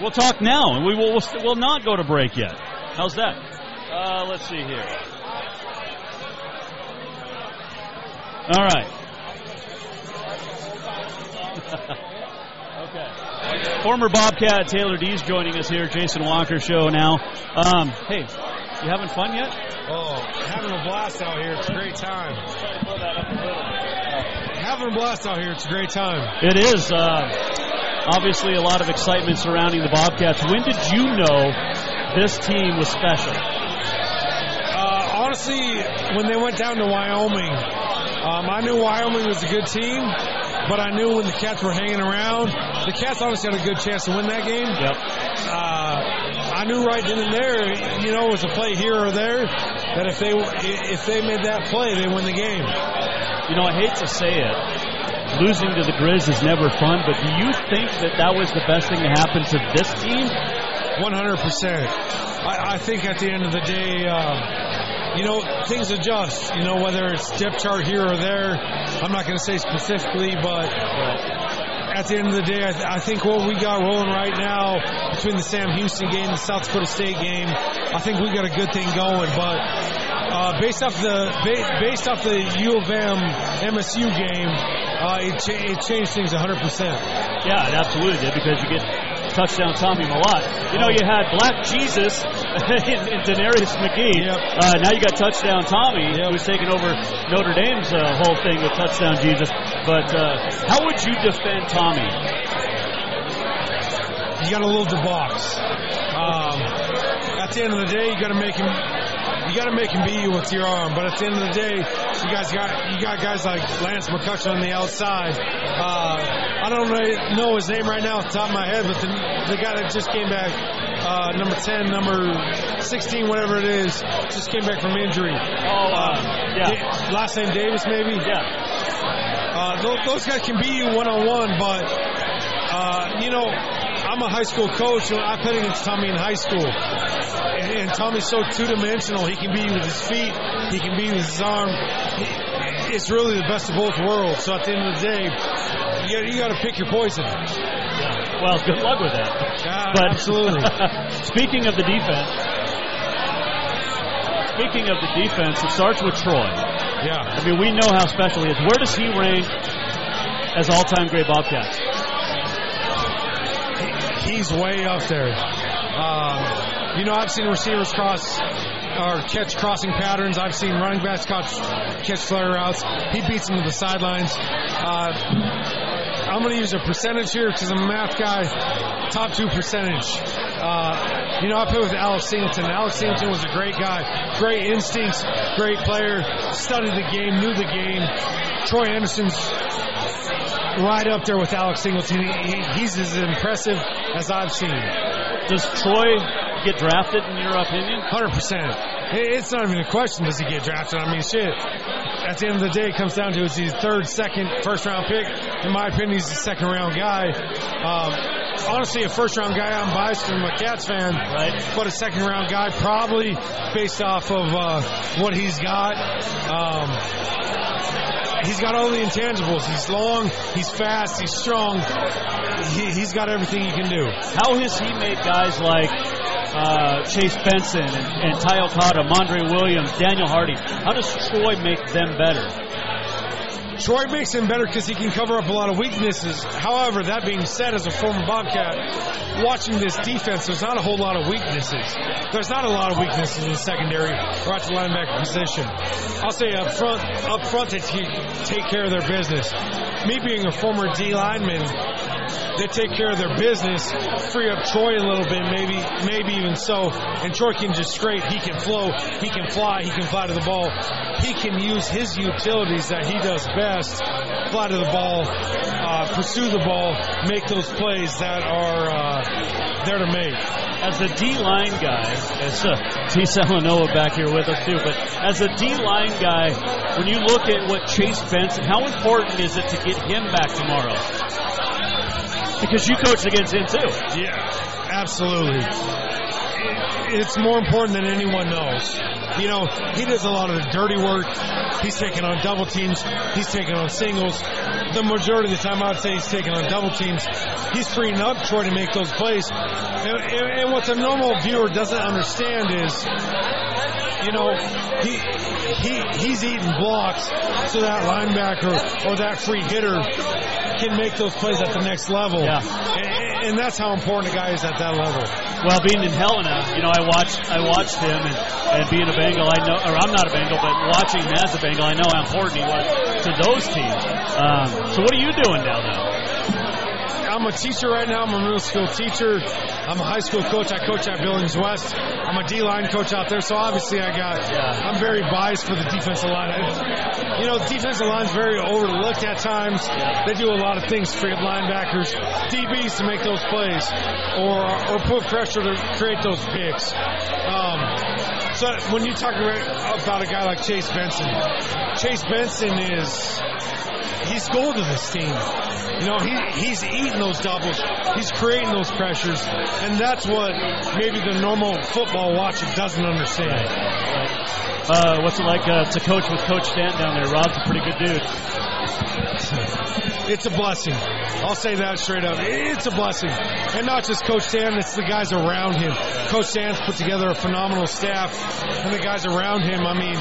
S1: We'll talk now, and we will we'll, we'll not go to break yet. How's that? Uh, let's see here. All right. okay. Former Bobcat Taylor Dees joining us here. Jason Walker show now. Um, hey, you having fun yet?
S16: Oh, having a blast out here. It's a great time. Having a blast out here. It's a great time.
S1: It is. Uh, obviously, a lot of excitement surrounding the Bobcats. When did you know this team was special?
S16: Uh, honestly, when they went down to Wyoming, um, I knew Wyoming was a good team, but I knew when the Cats were hanging around, the Cats honestly had a good chance to win that game.
S1: Yep.
S16: Uh, I knew right then and there, you know, it was a play here or there that if they if they made that play, they win the game.
S1: You know, I hate to say it, losing to the Grizz is never fun, but do you think that that was the best thing to happen to this team?
S16: 100%. I, I think at the end of the day, um, you know, things adjust. You know, whether it's depth chart here or there, I'm not going to say specifically, but at the end of the day, I, th- I think what we got rolling right now between the Sam Houston game and the South Dakota State game, I think we got a good thing going. But uh, based off the ba- based off the U of M MSU game, uh, it, it changed things 100 percent.
S1: Yeah, it absolutely did because you get touchdown Tommy Mellott. You know, you had Black Jesus in, Denarius McGhee. Uh, now you got touchdown Tommy, who's taking over Notre Dame's uh, whole thing with touchdown Jesus. But uh, how would you defend Tommy?
S16: You got to load the box. Um, at the end of the day, you got to make him. You got to make him beat you with your arm. But at the end of the day, you guys got you got guys like Lance McCutcheon on the outside. Uh, I don't really know his name right now off the top of my head, but the, the guy that just came back, uh, number ten, number sixteen, whatever it is, just came back from injury.
S1: Oh, uh, yeah.
S16: Da- last name Davis, maybe.
S1: Yeah.
S16: Uh, those, those guys can beat you one on one, but uh, you know, I'm a high school coach, and I played against Tommy in high school. And, and Tommy's so two dimensional. He can be with his feet, he can be with his arm. It's really the best of both worlds. So at the end of the day, you, you got to pick your poison.
S1: Well, good luck with that. But
S16: absolutely.
S1: speaking of the defense, speaking of the defense, it starts with Troy.
S16: Yeah.
S1: I mean, we know how special he is. Where does he rank as all-time great Bobcats?
S16: He's way up there. Um, you know, I've seen receivers cross or catch crossing patterns. I've seen running backs catch, catch flare routes. He beats them to the sidelines. Uh, I'm going to use a percentage here because I'm a math guy. Top two percentage. Uh, you know, I played with Alex Singleton. Alex Singleton was a great guy, great instincts, great player, studied the game, knew the game. Troy Andersen's right up there with Alex Singleton. He, he, he's as impressive as I've seen.
S1: Does Troy get drafted, in your opinion?
S16: 100%. It's not even a question, does he get drafted? I mean, shit. At the end of the day, it comes down to is he third, second, first round pick? In my opinion, he's a second round guy. Um, honestly, a first round guy, I'm biased from a Cats fan.
S1: Right.
S16: But a second round guy, probably based off of uh, what he's got. Um, he's got all the intangibles. He's long, he's fast, he's strong. He, he's got everything he can do.
S1: How has he made guys like uh, Chase Benson and, and Ty Okada, Mondre Williams, Daniel Hardy? How does Troy make them better?
S16: Troy makes him better because he can cover up a lot of weaknesses. However, that being said, as a former Bobcat, watching this defense, there's not a whole lot of weaknesses. There's not a lot of weaknesses in the secondary or at the linebacker position. I'll say up front, up front, they take care of their business. Me being a former D lineman, they take care of their business, free up Troy a little bit, maybe, maybe even so. And Troy can just scrape. He can flow. He can fly. He can fly to the ball. He can use his utilities that he does best. Fly to the ball, uh, pursue the ball, make those plays that are uh, there to make.
S1: As a D line guy, as uh, T. Salanoa back here with us too, but as a D line guy, when you look at what Chase Benson, how important is it to get him back tomorrow? Because you coached against him too.
S16: Yeah, absolutely. It's more important than anyone knows. You know, he does a lot of the dirty work. He's taking on double teams. He's taking on singles. The majority of the time, I would say he's taking on double teams. He's freeing up Troy to make those plays. And, and, and what the normal viewer doesn't understand is, you know, he he he's eating blocks so that linebacker or that free hitter can make those plays at the next level.
S1: Yeah.
S16: And, and that's how important a guy is at that level.
S1: Well, being in Helena, you know, I watched I watched him, and, and being a Bengal, I know, or I'm not a Bengal, but watching him as a Bengal, I know how important he was to those teams. Um, so, what are you doing now, though?
S16: I'm a teacher right now. I'm a middle school teacher. I'm a high school coach. I coach at Billings West. I'm a D line coach out there. So obviously, I got. I'm very biased for the defensive line. I, you know, defensive line's very overlooked at times. They do a lot of things for linebackers, DBs to make those plays, or or put pressure to create those picks. Um, so when you talk about a guy like Chase Benson, Chase Benson is he's gold to this team. You know, he he's eating those doubles. He's creating those pressures, and that's what maybe the normal football watcher doesn't understand.
S1: Uh, what's it like uh, to coach with Coach Stanton down there? Rob's a pretty good dude.
S16: It's a blessing. I'll say that straight up. It's a blessing. And not just Coach Stan, it's the guys around him. Coach Stan's put together a phenomenal staff, and the guys around him, I mean,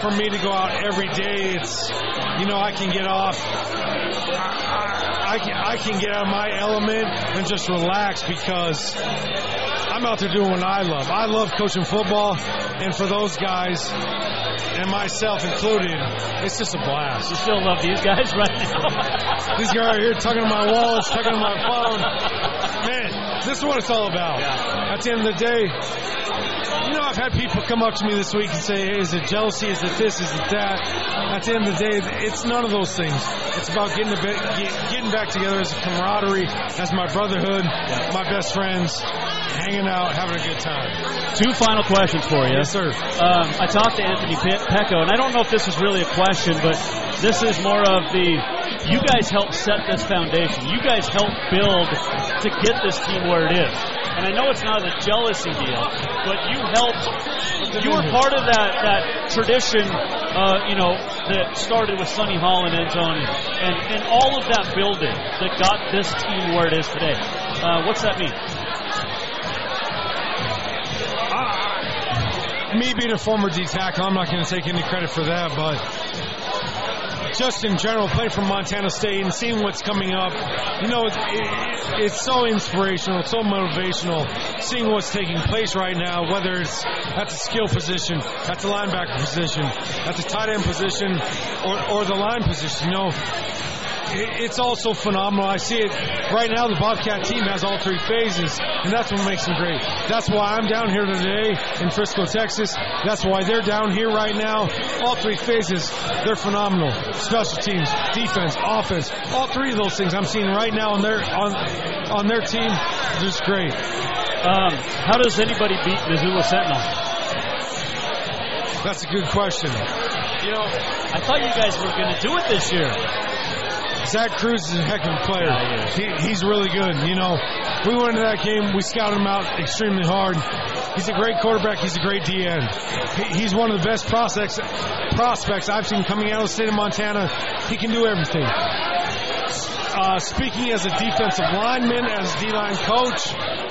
S16: for me to go out every day, it's, you know, I can get off. I, I, can, I can get out of my element and just relax because I'm out there doing what I love. I love coaching football, and for those guys, and myself included, it's just a blast.
S1: You still love these guys right now?
S16: these guys are here tugging on my walls, tugging on my phone. Man, this is what it's all about. At the end of the day, you know, I've had people come up to me this week and say, hey, is it jealousy? Is it this? Is it that? At the end of the day, it's none of those things. It's about getting, a bit, get, getting back together as a camaraderie, as my brotherhood, my best friends, hanging out, having a good time.
S1: Two final questions for you.
S16: Yes, sir.
S1: Um, I talked to Anthony Pe- Peko, and I don't know if this is really a question, but this is more of the you guys helped set this foundation. You guys helped build to get this team where it is. And I know it's not a jealousy deal, but you helped. You were part of that that tradition, uh, you know, that started with Sonny Hall and zone, and and all of that building that got this team where it is today. Uh, what's that mean?
S16: Me being a former D tackle, I'm not going to take any credit for that, but just in general, playing from Montana State and seeing what's coming up, you know, it, it, it's so inspirational, it's so motivational, seeing what's taking place right now, whether it's at the skill position, at the linebacker position, at the tight end position, or, or the line position. You know, it's also phenomenal. I see it right now. The Bobcat team has all three phases, and that's what makes them great. That's why I'm down here today in Frisco, Texas. That's why they're down here right now. All three phases, they're phenomenal. Special teams, defense, offense, all three of those things I'm seeing right now on their on on their team, just great.
S1: Um, how does anybody beat Missoula Sentinel?
S16: That's a good question.
S1: You know, I thought you guys were going to do it this year.
S16: Zach Cruz is a heck of a player. He, he's really good. You know, we went into that game, we scouted him out extremely hard. He's a great quarterback. He's a great DN. He, he's one of the best prospects prospects I've seen coming out of the state of Montana. He can do everything. uh, speaking as a defensive lineman, as a D-line coach,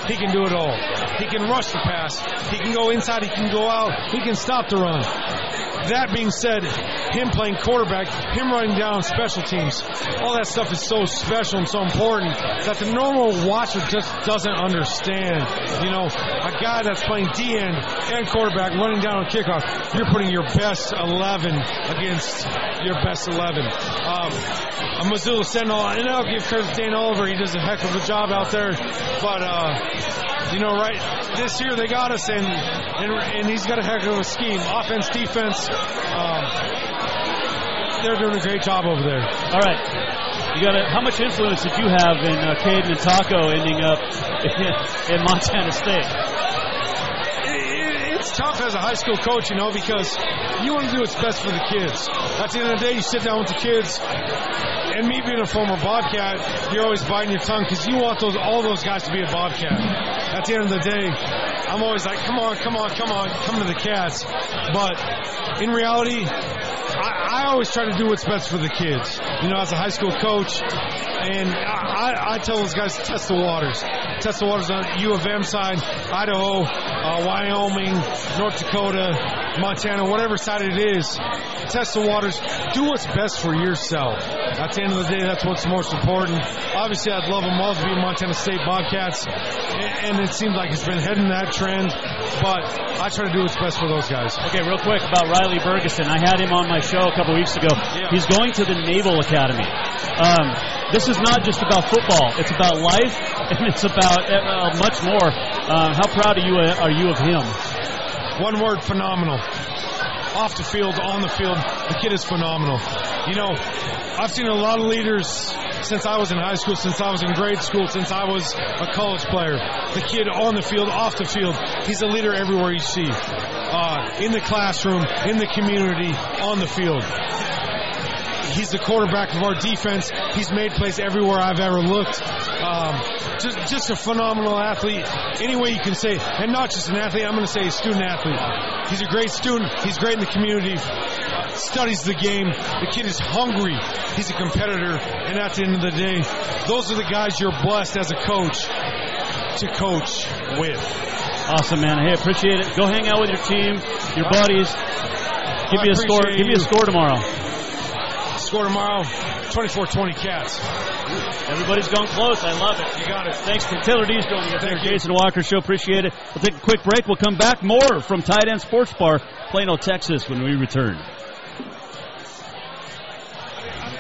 S16: he can do it all. He can rush the pass. He can go inside. He can go out. He can stop the run. That being said, him playing quarterback, him running down special teams, all that stuff is so special and so important that the normal watcher just doesn't understand. You know, a guy that's playing D end and quarterback running down on kickoff, you're putting your best 11 against your best 11. Um, Missoula Sentinel, and I'll give to Dan Oliver. He does a heck of a job out there. But, uh, you know, right, this year they got us in, and, and he's got a heck of a scheme. Offense, defense, um, they're doing a great job over there.
S1: All right. You got to, how much influence did you have in uh, Caden and Taco ending up in, in Montana State?
S16: it's tough as a high school coach, you know, because you want to do what's best for the kids. At the end of the day, you sit down with the kids, and me being a former Bobcat, you're always biting your tongue because you want those all those guys to be a Bobcat. At the end of the day, I'm always like, come on, come on, come on, come to the Cats. But in reality, I, I always try to do what's best for the kids. You know, as a high school coach, and I, I tell those guys test the waters. Test the waters on U of M side, Idaho, uh, Wyoming, North Dakota, Montana, whatever side it is. Test the waters. Do what's best for yourself. At the end of the day, that's what's most important. Obviously, I'd love them all to be Montana State Bobcats, and it seems like it's been heading that trend. But I try to do what's best for those guys.
S1: Okay, real quick about Riley Bergeson. I had him on my show a couple weeks ago.
S16: Yeah.
S1: He's going to the Naval Academy. Um, this is not just about football. It's about life, and it's about uh, much more. Uh, how proud are you uh, are you of him?
S16: One word: phenomenal. Off the field, on the field, the kid is phenomenal. You know, I've seen a lot of leaders since I was in high school, since I was in grade school, since I was a college player. The kid on the field, off the field, he's a leader everywhere you see. Uh, in the classroom, in the community, on the field. He's the quarterback of our defense. He's made plays everywhere I've ever looked. Um, just, just a phenomenal athlete. Any way you can say, and not just an athlete. I'm going to say a student athlete. He's a great student. He's great in the community. Studies the game. The kid is hungry. He's a competitor. And at the end of the day, those are the guys you're blessed as a coach to coach with.
S1: Awesome, man. Hey, appreciate it. Go hang out with your team, your buddies. Give
S16: I
S1: me a score. Give me a score tomorrow.
S16: Score tomorrow, 24-20 Cats.
S1: Everybody's going close. I love it.
S16: You got it.
S1: Thanks to Taylor Dees joining us here.
S16: Thank you.
S1: Jason Walker Show. Appreciate it. We'll take a quick break. We'll come back more from Tight Ends Sports Bar, Plano, Texas, when we return.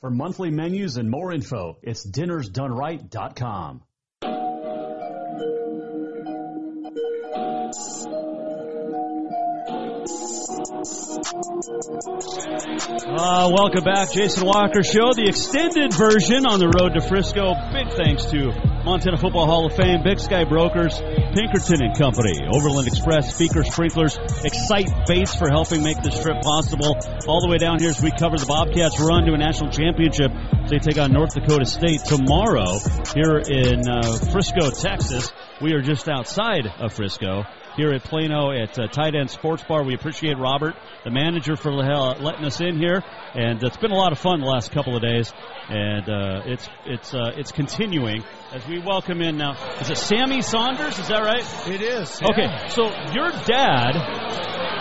S12: For monthly menus and more info, it's dinnersdoneright.com.
S1: Uh, welcome back, Jason Walker Show, the extended version on the road to Frisco. Big thanks to Montana Football Hall of Fame, Big Sky Brokers, Pinkerton and Company, Overland Express, Speaker Sprinklers, Excite Baits for helping make this trip possible. All the way down here as we cover the Bobcats run to a national championship. They take on North Dakota State tomorrow here in uh, Frisco, Texas. We are just outside of Frisco here at Plano at uh, Tight Ends Sports Bar. We appreciate Robert, the manager, for letting us in here, and it's been a lot of fun the last couple of days. And uh, it's it's uh, it's continuing as we welcome in now. Is it Sammy Saunders? Is that right?
S9: It is.
S1: Okay, so your dad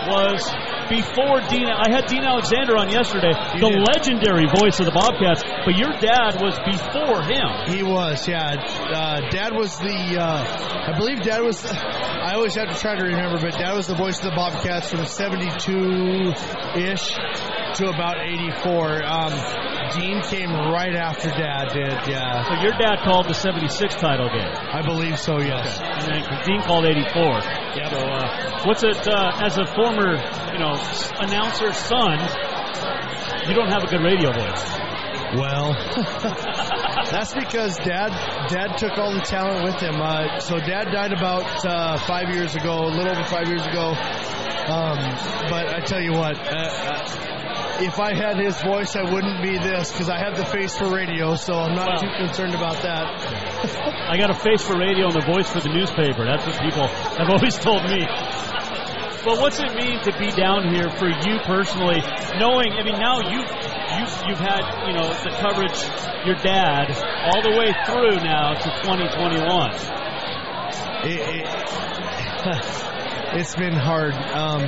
S1: was before Dean. I had Dean Alexander on yesterday,
S9: You
S1: the
S9: did.
S1: legendary voice of the Bobcats. But your dad was before him.
S9: He was, yeah. Uh, Dad was the, uh, I believe Dad was, I always have to try to remember, but Dad was the voice of the Bobcats from 72-ish to about 84. Um, Dean came right after Dad did, yeah.
S1: So your dad called the '76 title game.
S9: I believe so, yes.
S1: And then Dean called '84.
S9: Yeah.
S1: So, uh, what's it uh, as a former, you know, announcer son? You don't have a good radio voice.
S9: Well, that's because Dad Dad took all the talent with him. Uh, so Dad died about uh, five years ago, a little over five years ago. Um, but I tell you what, uh, uh, if I had his voice, I wouldn't be this because I have the face for radio. So I'm not
S1: Well.
S9: too concerned about that.
S1: I got a face for radio and a voice for the newspaper. That's what people have always told me. But what's it mean to be down here for you personally, knowing? I mean, now you you you've had you know the coverage, your dad, all the way through now to 2021.
S9: It, it, it's been hard. Um,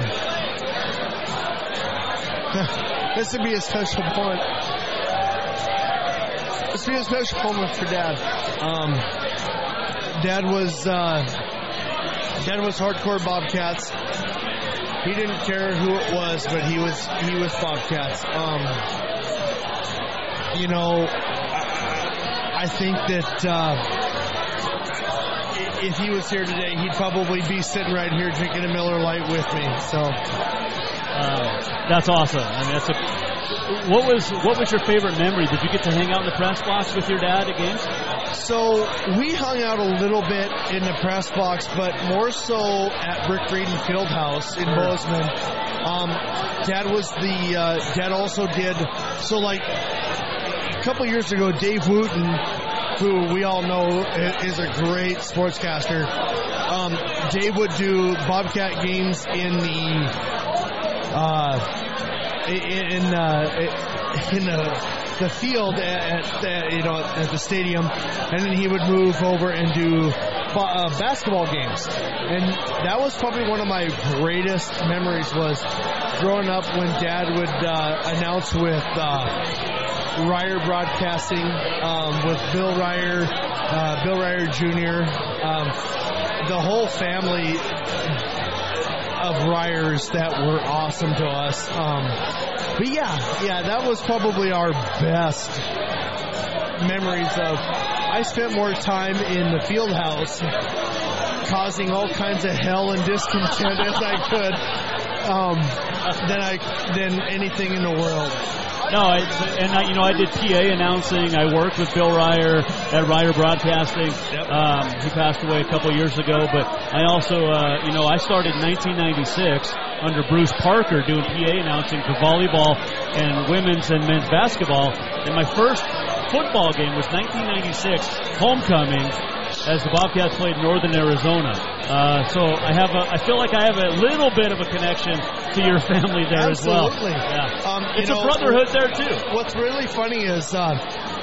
S9: this would be a special moment. This would be a special moment for Dad. Um, Dad was uh, Dad was hardcore Bobcats. He didn't care who it was, but he was he was Bobcats. Um, you know, I, think that. Uh, if he was here today, he'd probably be sitting right here drinking a Miller Lite with me. So
S1: Uh, that's awesome. I mean, that's a. What was what was your favorite memory? Did you get to hang out in the press box with your dad at games?
S9: So we hung out a little bit in the press box, but more so at Brick Breeden Fieldhouse in Bozeman. Um, Dad was the uh, Dad also did so like a couple years ago. Dave Wooten, who we all know is a great sportscaster, um, Dave would do Bobcat games in the uh, in uh, in the the field at, at you know at the stadium, and then he would move over and do uh, basketball games, and that was probably one of my greatest memories was growing up when Dad would uh, announce with. Uh, Ryer Broadcasting um, with Bill Ryer, uh, Bill Ryer Jr. Um, the whole family of Ryers that were awesome to us. Um, but yeah, yeah, that was probably our best memories of. I spent more time in the field house causing all kinds of hell and discontent as I could um, than I than anything in the world.
S1: No, I, and I, you know, I did PA announcing. I worked with Bill Ryer at Ryer Broadcasting. Um, he passed away a couple years ago, but I also, uh, you know, I started in 1996 under Bruce Parker doing PA announcing for volleyball and women's and men's basketball. And my first football game was 1996 homecoming as the Bobcats played Northern Arizona. Uh, so I have a, I feel like I have a little bit of a connection to your family there
S9: Absolutely.
S1: as well. Yeah.
S9: Um,
S1: it's
S9: know,
S1: a brotherhood there too.
S9: What's really funny is uh,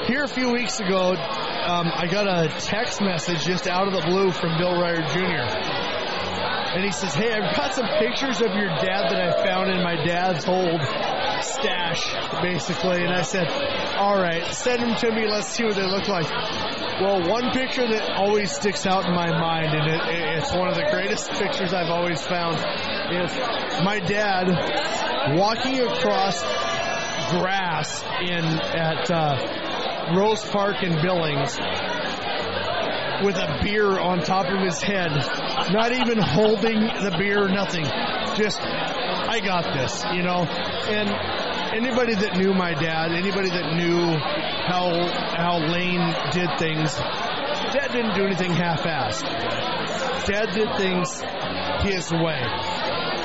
S9: here a few weeks ago, um, I got a text message just out of the blue from Bill Ryer Jr. And he says, "Hey, I've got some pictures of your dad that I found in my dad's old stash, basically." And I said, "All right, send them to me. Let's see what they look like." Well, one picture that always sticks out in my mind, and it, it, it's one of the greatest pictures I've always found, is my dad walking across grass in at uh, Rose Park in Billings with a beer on top of his head, not even holding the beer, nothing. Just, I got this, you know. And anybody that knew my dad, anybody that knew how how Lane did things, Dad didn't do anything half-assed. Dad did things his way.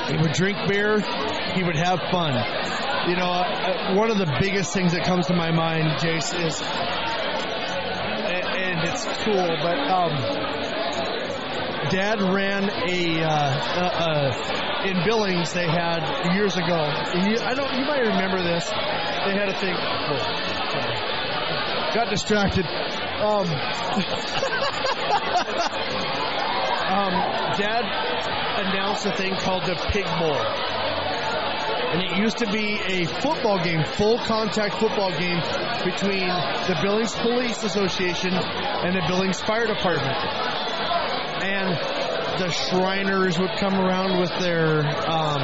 S9: He would drink beer. He would have fun. You know, uh, one of the biggest things that comes to my mind, Jace, is it's cool, but um, Dad ran a, uh, in Billings. They had years ago. You, I don't. You might remember this. They had a thing. Oh. Got distracted. Um, um, Dad announced a thing called the Pig Bowl. And it used to be a football game, full contact football game between the Billings Police Association and the Billings Fire Department. And the Shriners would come around with their um,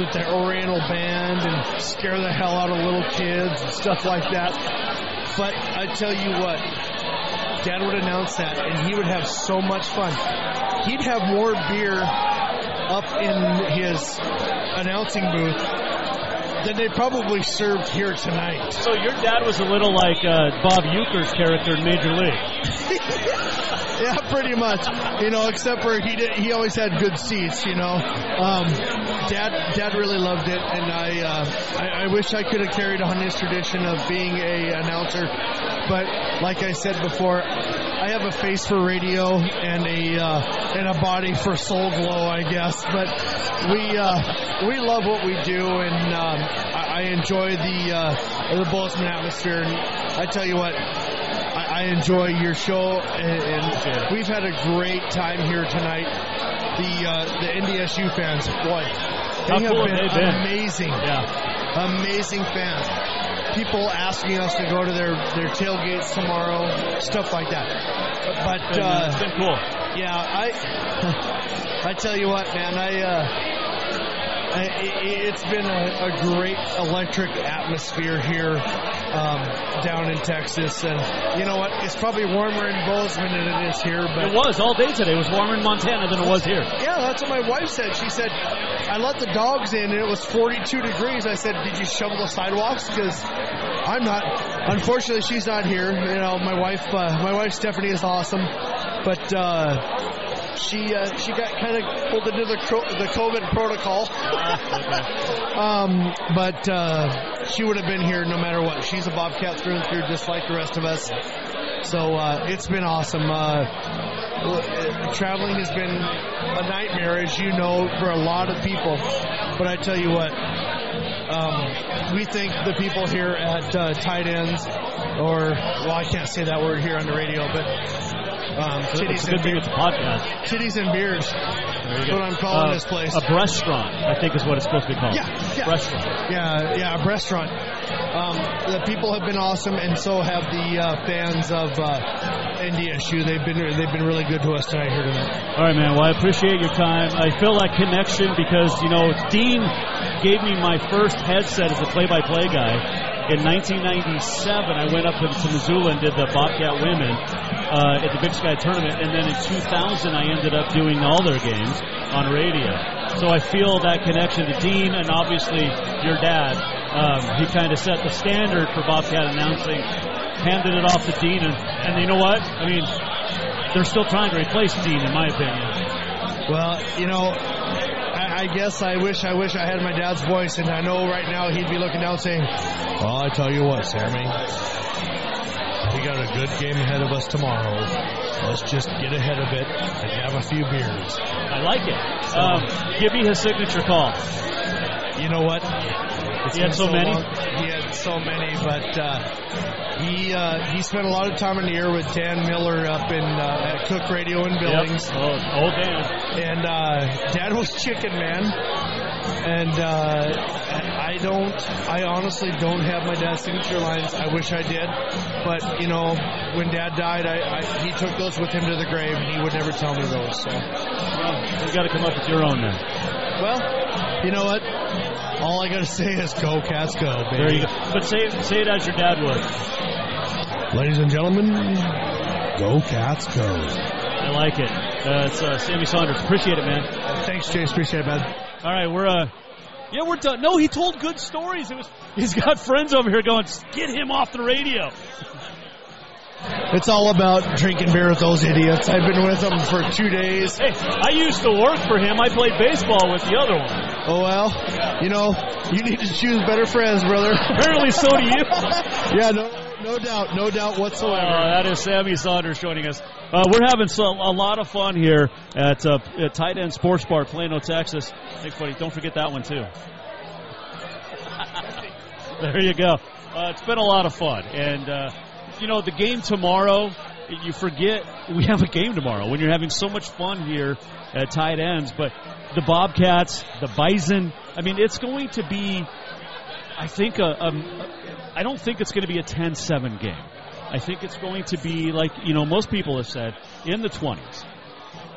S9: with their Oriental band and scare the hell out of little kids and stuff like that. But I tell you what, Dad would announce that, and he would have so much fun. He'd have more beer up in his announcing booth than they probably served here tonight.
S1: So your dad was a little like uh, Bob Uecker's character in Major League.
S9: yeah, pretty much. You know, except for he did, he always had good seats. You know, um, dad dad really loved it, and I, uh, I I wish I could have carried on his tradition of being a announcer, but like I said before. I have a face for radio and a uh, and a body for soul glow, I guess. But we uh, we love what we do, and um, I, I enjoy the uh, the Bozeman atmosphere. And I tell you what, I, I enjoy your show, and, and we've had a great time here tonight. The uh, the NDSU fans, boy,
S1: How
S9: they have
S1: cool
S9: been
S1: they been?
S9: amazing,
S1: Yeah.
S9: amazing fans. People asking us to go to their their tailgates tomorrow, stuff like that. But
S1: uh,
S9: uh,
S1: it's been cool.
S9: yeah, I I tell you what, man, I. Uh, I- it's been a, a great electric atmosphere here um, down in Texas, and you know what? It's probably warmer in Bozeman than it is here. But
S1: It was all day today. It was warmer in Montana than it was here.
S9: yeah, that's what my wife said. She said, I let the dogs in and it was 42 degrees. I said, Did you shovel the sidewalks? Because I'm not. Unfortunately, she's not here. You know, my wife, uh, my wife Stephanie is awesome, but uh, she uh, she got kind of pulled into the the COVID protocol. um, but uh, she would have been here no matter what. She's a Bobcat through and through, just like the rest of us. So uh, it's been awesome. Uh, traveling has been a nightmare, as you know, for a lot of people. But I tell you what, um, we think the people here at uh, Tight Ends, or well, I can't say that word here on the radio, but um,
S1: It's a good
S9: and
S1: thing
S9: beer-
S1: it's a podcast.
S9: titties and beers. That's what I'm calling
S1: Uh,
S9: this place.
S1: A restaurant, I think, is what it's supposed to be called.
S9: Yeah, yeah.
S1: Restaurant.
S9: Yeah, yeah, a restaurant. Um, the people have been awesome, and so have the uh, fans of uh, NDSU. They've been they've been really good to us tonight here tonight.
S1: All right, man. Well, I appreciate your time. I feel that connection because, you know, Dean gave me my first headset as a play-by-play guy. In 1997, I went up to, Missoula and did the Bobcat Women uh, at the Big Sky Tournament. And then in 2000, I ended up doing all their games on radio. So I feel that connection to Dean and obviously your dad. Um, he kind of set the standard for Bobcat announcing, handed it off to Dean, and, and you know what? I mean, they're still trying to replace Dean, in my opinion.
S9: Well, you know, I, guess I wish I wish I had my dad's voice, and I know right now he'd be looking down saying, "Well, I tell you what, Sammy, we got a good game ahead of us tomorrow. Let's just get ahead of it and have a few beers."
S1: I like it. Um, give me his signature call.
S9: You know what?
S1: He had
S9: been
S1: so many?
S9: long- He had so many, but uh, he uh, he spent a lot of time in the air with Dan Miller up in uh, at KOOK Radio in Billings.
S1: Yep. Oh, old Dan.
S9: And uh, Dad was chicken man, and uh, I don't. I honestly don't have my dad's signature lines. I wish I did, but you know, when Dad died, I, I he took those with him to the grave, and he would never tell me those. So,
S1: well, you got to come up with your own then.
S9: Well, you know what? All I got to say is go cats go, baby.
S1: There you go. But say say it as your dad would.
S9: Ladies and gentlemen, go cats go.
S1: I like it. Uh, it's uh, Sammy Saunders. Appreciate it, man.
S9: Thanks, Chase. Appreciate it, man.
S1: All right, we're uh, yeah, we're done. No, he told good stories. It was he's got friends over here going, get him off the radio.
S9: It's all about drinking beer with those idiots. I've been with them for two days.
S1: Hey, I used to work for him. I played baseball with the other one.
S9: Oh well, you know, you need to choose better friends, brother.
S1: Apparently, so do you.
S9: yeah, no, no doubt, no doubt whatsoever.
S1: Uh, that is Sammy Saunders joining us. Uh, we're having so, a lot of fun here at, uh, at Tight Ends Sports Bar, Plano, Texas. Thanks, buddy. Don't forget that one too. there you go. Uh, it's been a lot of fun, and uh, you know the game tomorrow. You forget we have a game tomorrow when you're having so much fun here at tight ends. But the Bobcats, the Bison. I mean, it's going to be. I think a, a I don't think it's going to be a 10-7 game. I think it's going to be like you know most people have said in the 20s.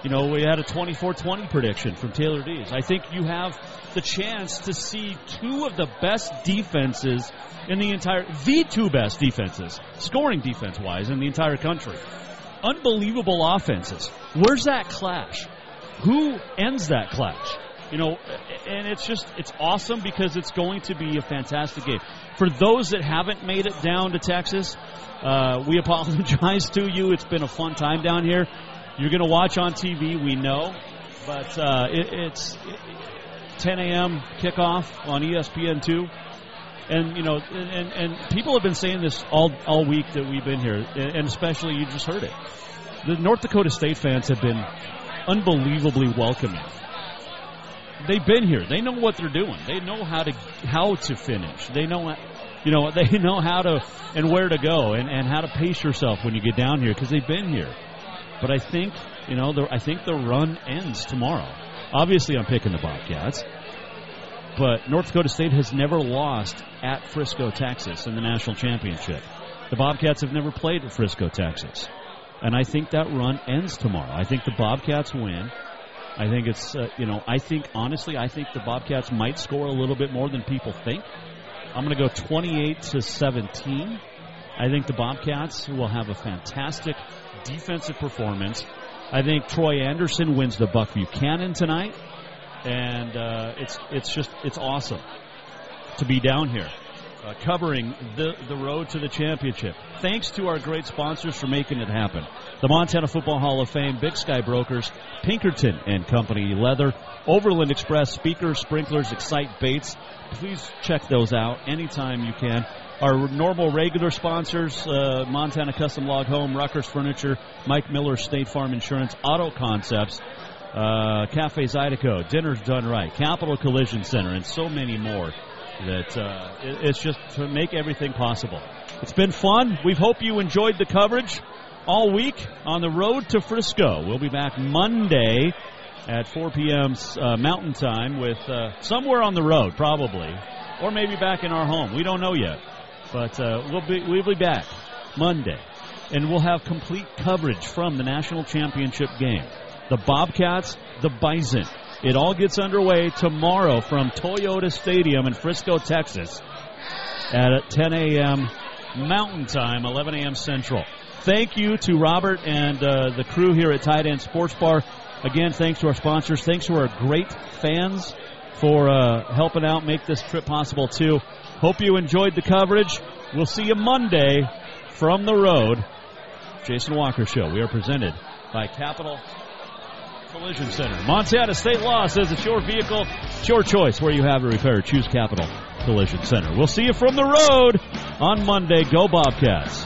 S1: You know, we had a 24-20 prediction from Taylor Dees. I think you have the chance to see two of the best defenses in the entire, the two best defenses, scoring defense wise, in the entire country. Unbelievable offenses. Where's that clash? Who ends that clash? You know, and it's just, it's awesome because it's going to be a fantastic game. For those that haven't made it down to Texas, uh, we apologize to you. It's been a fun time down here. You're going to watch on TV, we know, but uh, it, it's 10 a.m. kickoff on E ESPN2. And you know, and, and people have been saying this all all week that we've been here, and especially you just heard it. The North Dakota State fans have been unbelievably welcoming. They've been here. They know what they're doing. They know how to how to finish. They know, you know, they know how to and where to go and, and how to pace yourself when you get down here because they've been here. But I think you know, the, I think the run ends tomorrow. Obviously, I'm picking the Bobcats but North Dakota State has never lost at Frisco, Texas in the national championship. The Bobcats have never played at Frisco, Texas. And I think that run ends tomorrow. I think the Bobcats win. I think it's, uh, you know, I think, honestly, I think the Bobcats might score a little bit more than people think. I'm going to go 28 to 17. I think the Bobcats will have a fantastic defensive performance. I think Troy Andersen wins the Buck Buchanan tonight and uh, it's it's just it's awesome to be down here uh, covering the the road to the championship. Thanks to our great sponsors for making it happen: the Montana Football Hall of Fame, Big Sky Brokers, Pinkerton and Company Leather, Overland Express Speakers, Sprinklers, Excite Baits. Please check those out anytime you can. Our normal regular sponsors, uh, Montana Custom Log Home, Ruckers Furniture, Mike Miller State Farm Insurance, Auto Concepts, uh, Cafe Zydeco, Dinner's Done Right, Capital Collision Center, and so many more. That uh, it, it's just to make everything possible. It's been fun. We hope you enjoyed the coverage all week on the road to Frisco. We'll be back Monday at 4 p.m. Uh, Mountain Time with uh, somewhere on the road, probably, or maybe back in our home. We don't know yet, but uh, we'll be we'll be back Monday, and we'll have complete coverage from the national championship game the Bobcats, the Bison. It all gets underway tomorrow from Toyota Stadium in Frisco, Texas at 10 a.m. Mountain Time, 11 a.m. Central. Thank you to Robert and uh, the crew here at Tight Ends Sports Bar. Again, thanks to our sponsors. Thanks to our great fans for uh, helping out make this trip possible too. Hope you enjoyed the coverage. We'll see you Monday from the road. Jason Walker Show. We are presented by Capital Collision Center. Montana State Law says it's your vehicle, it's your choice where you have a repair. Choose Capital Collision Center. We'll see you from the road on Monday. Go Bobcats.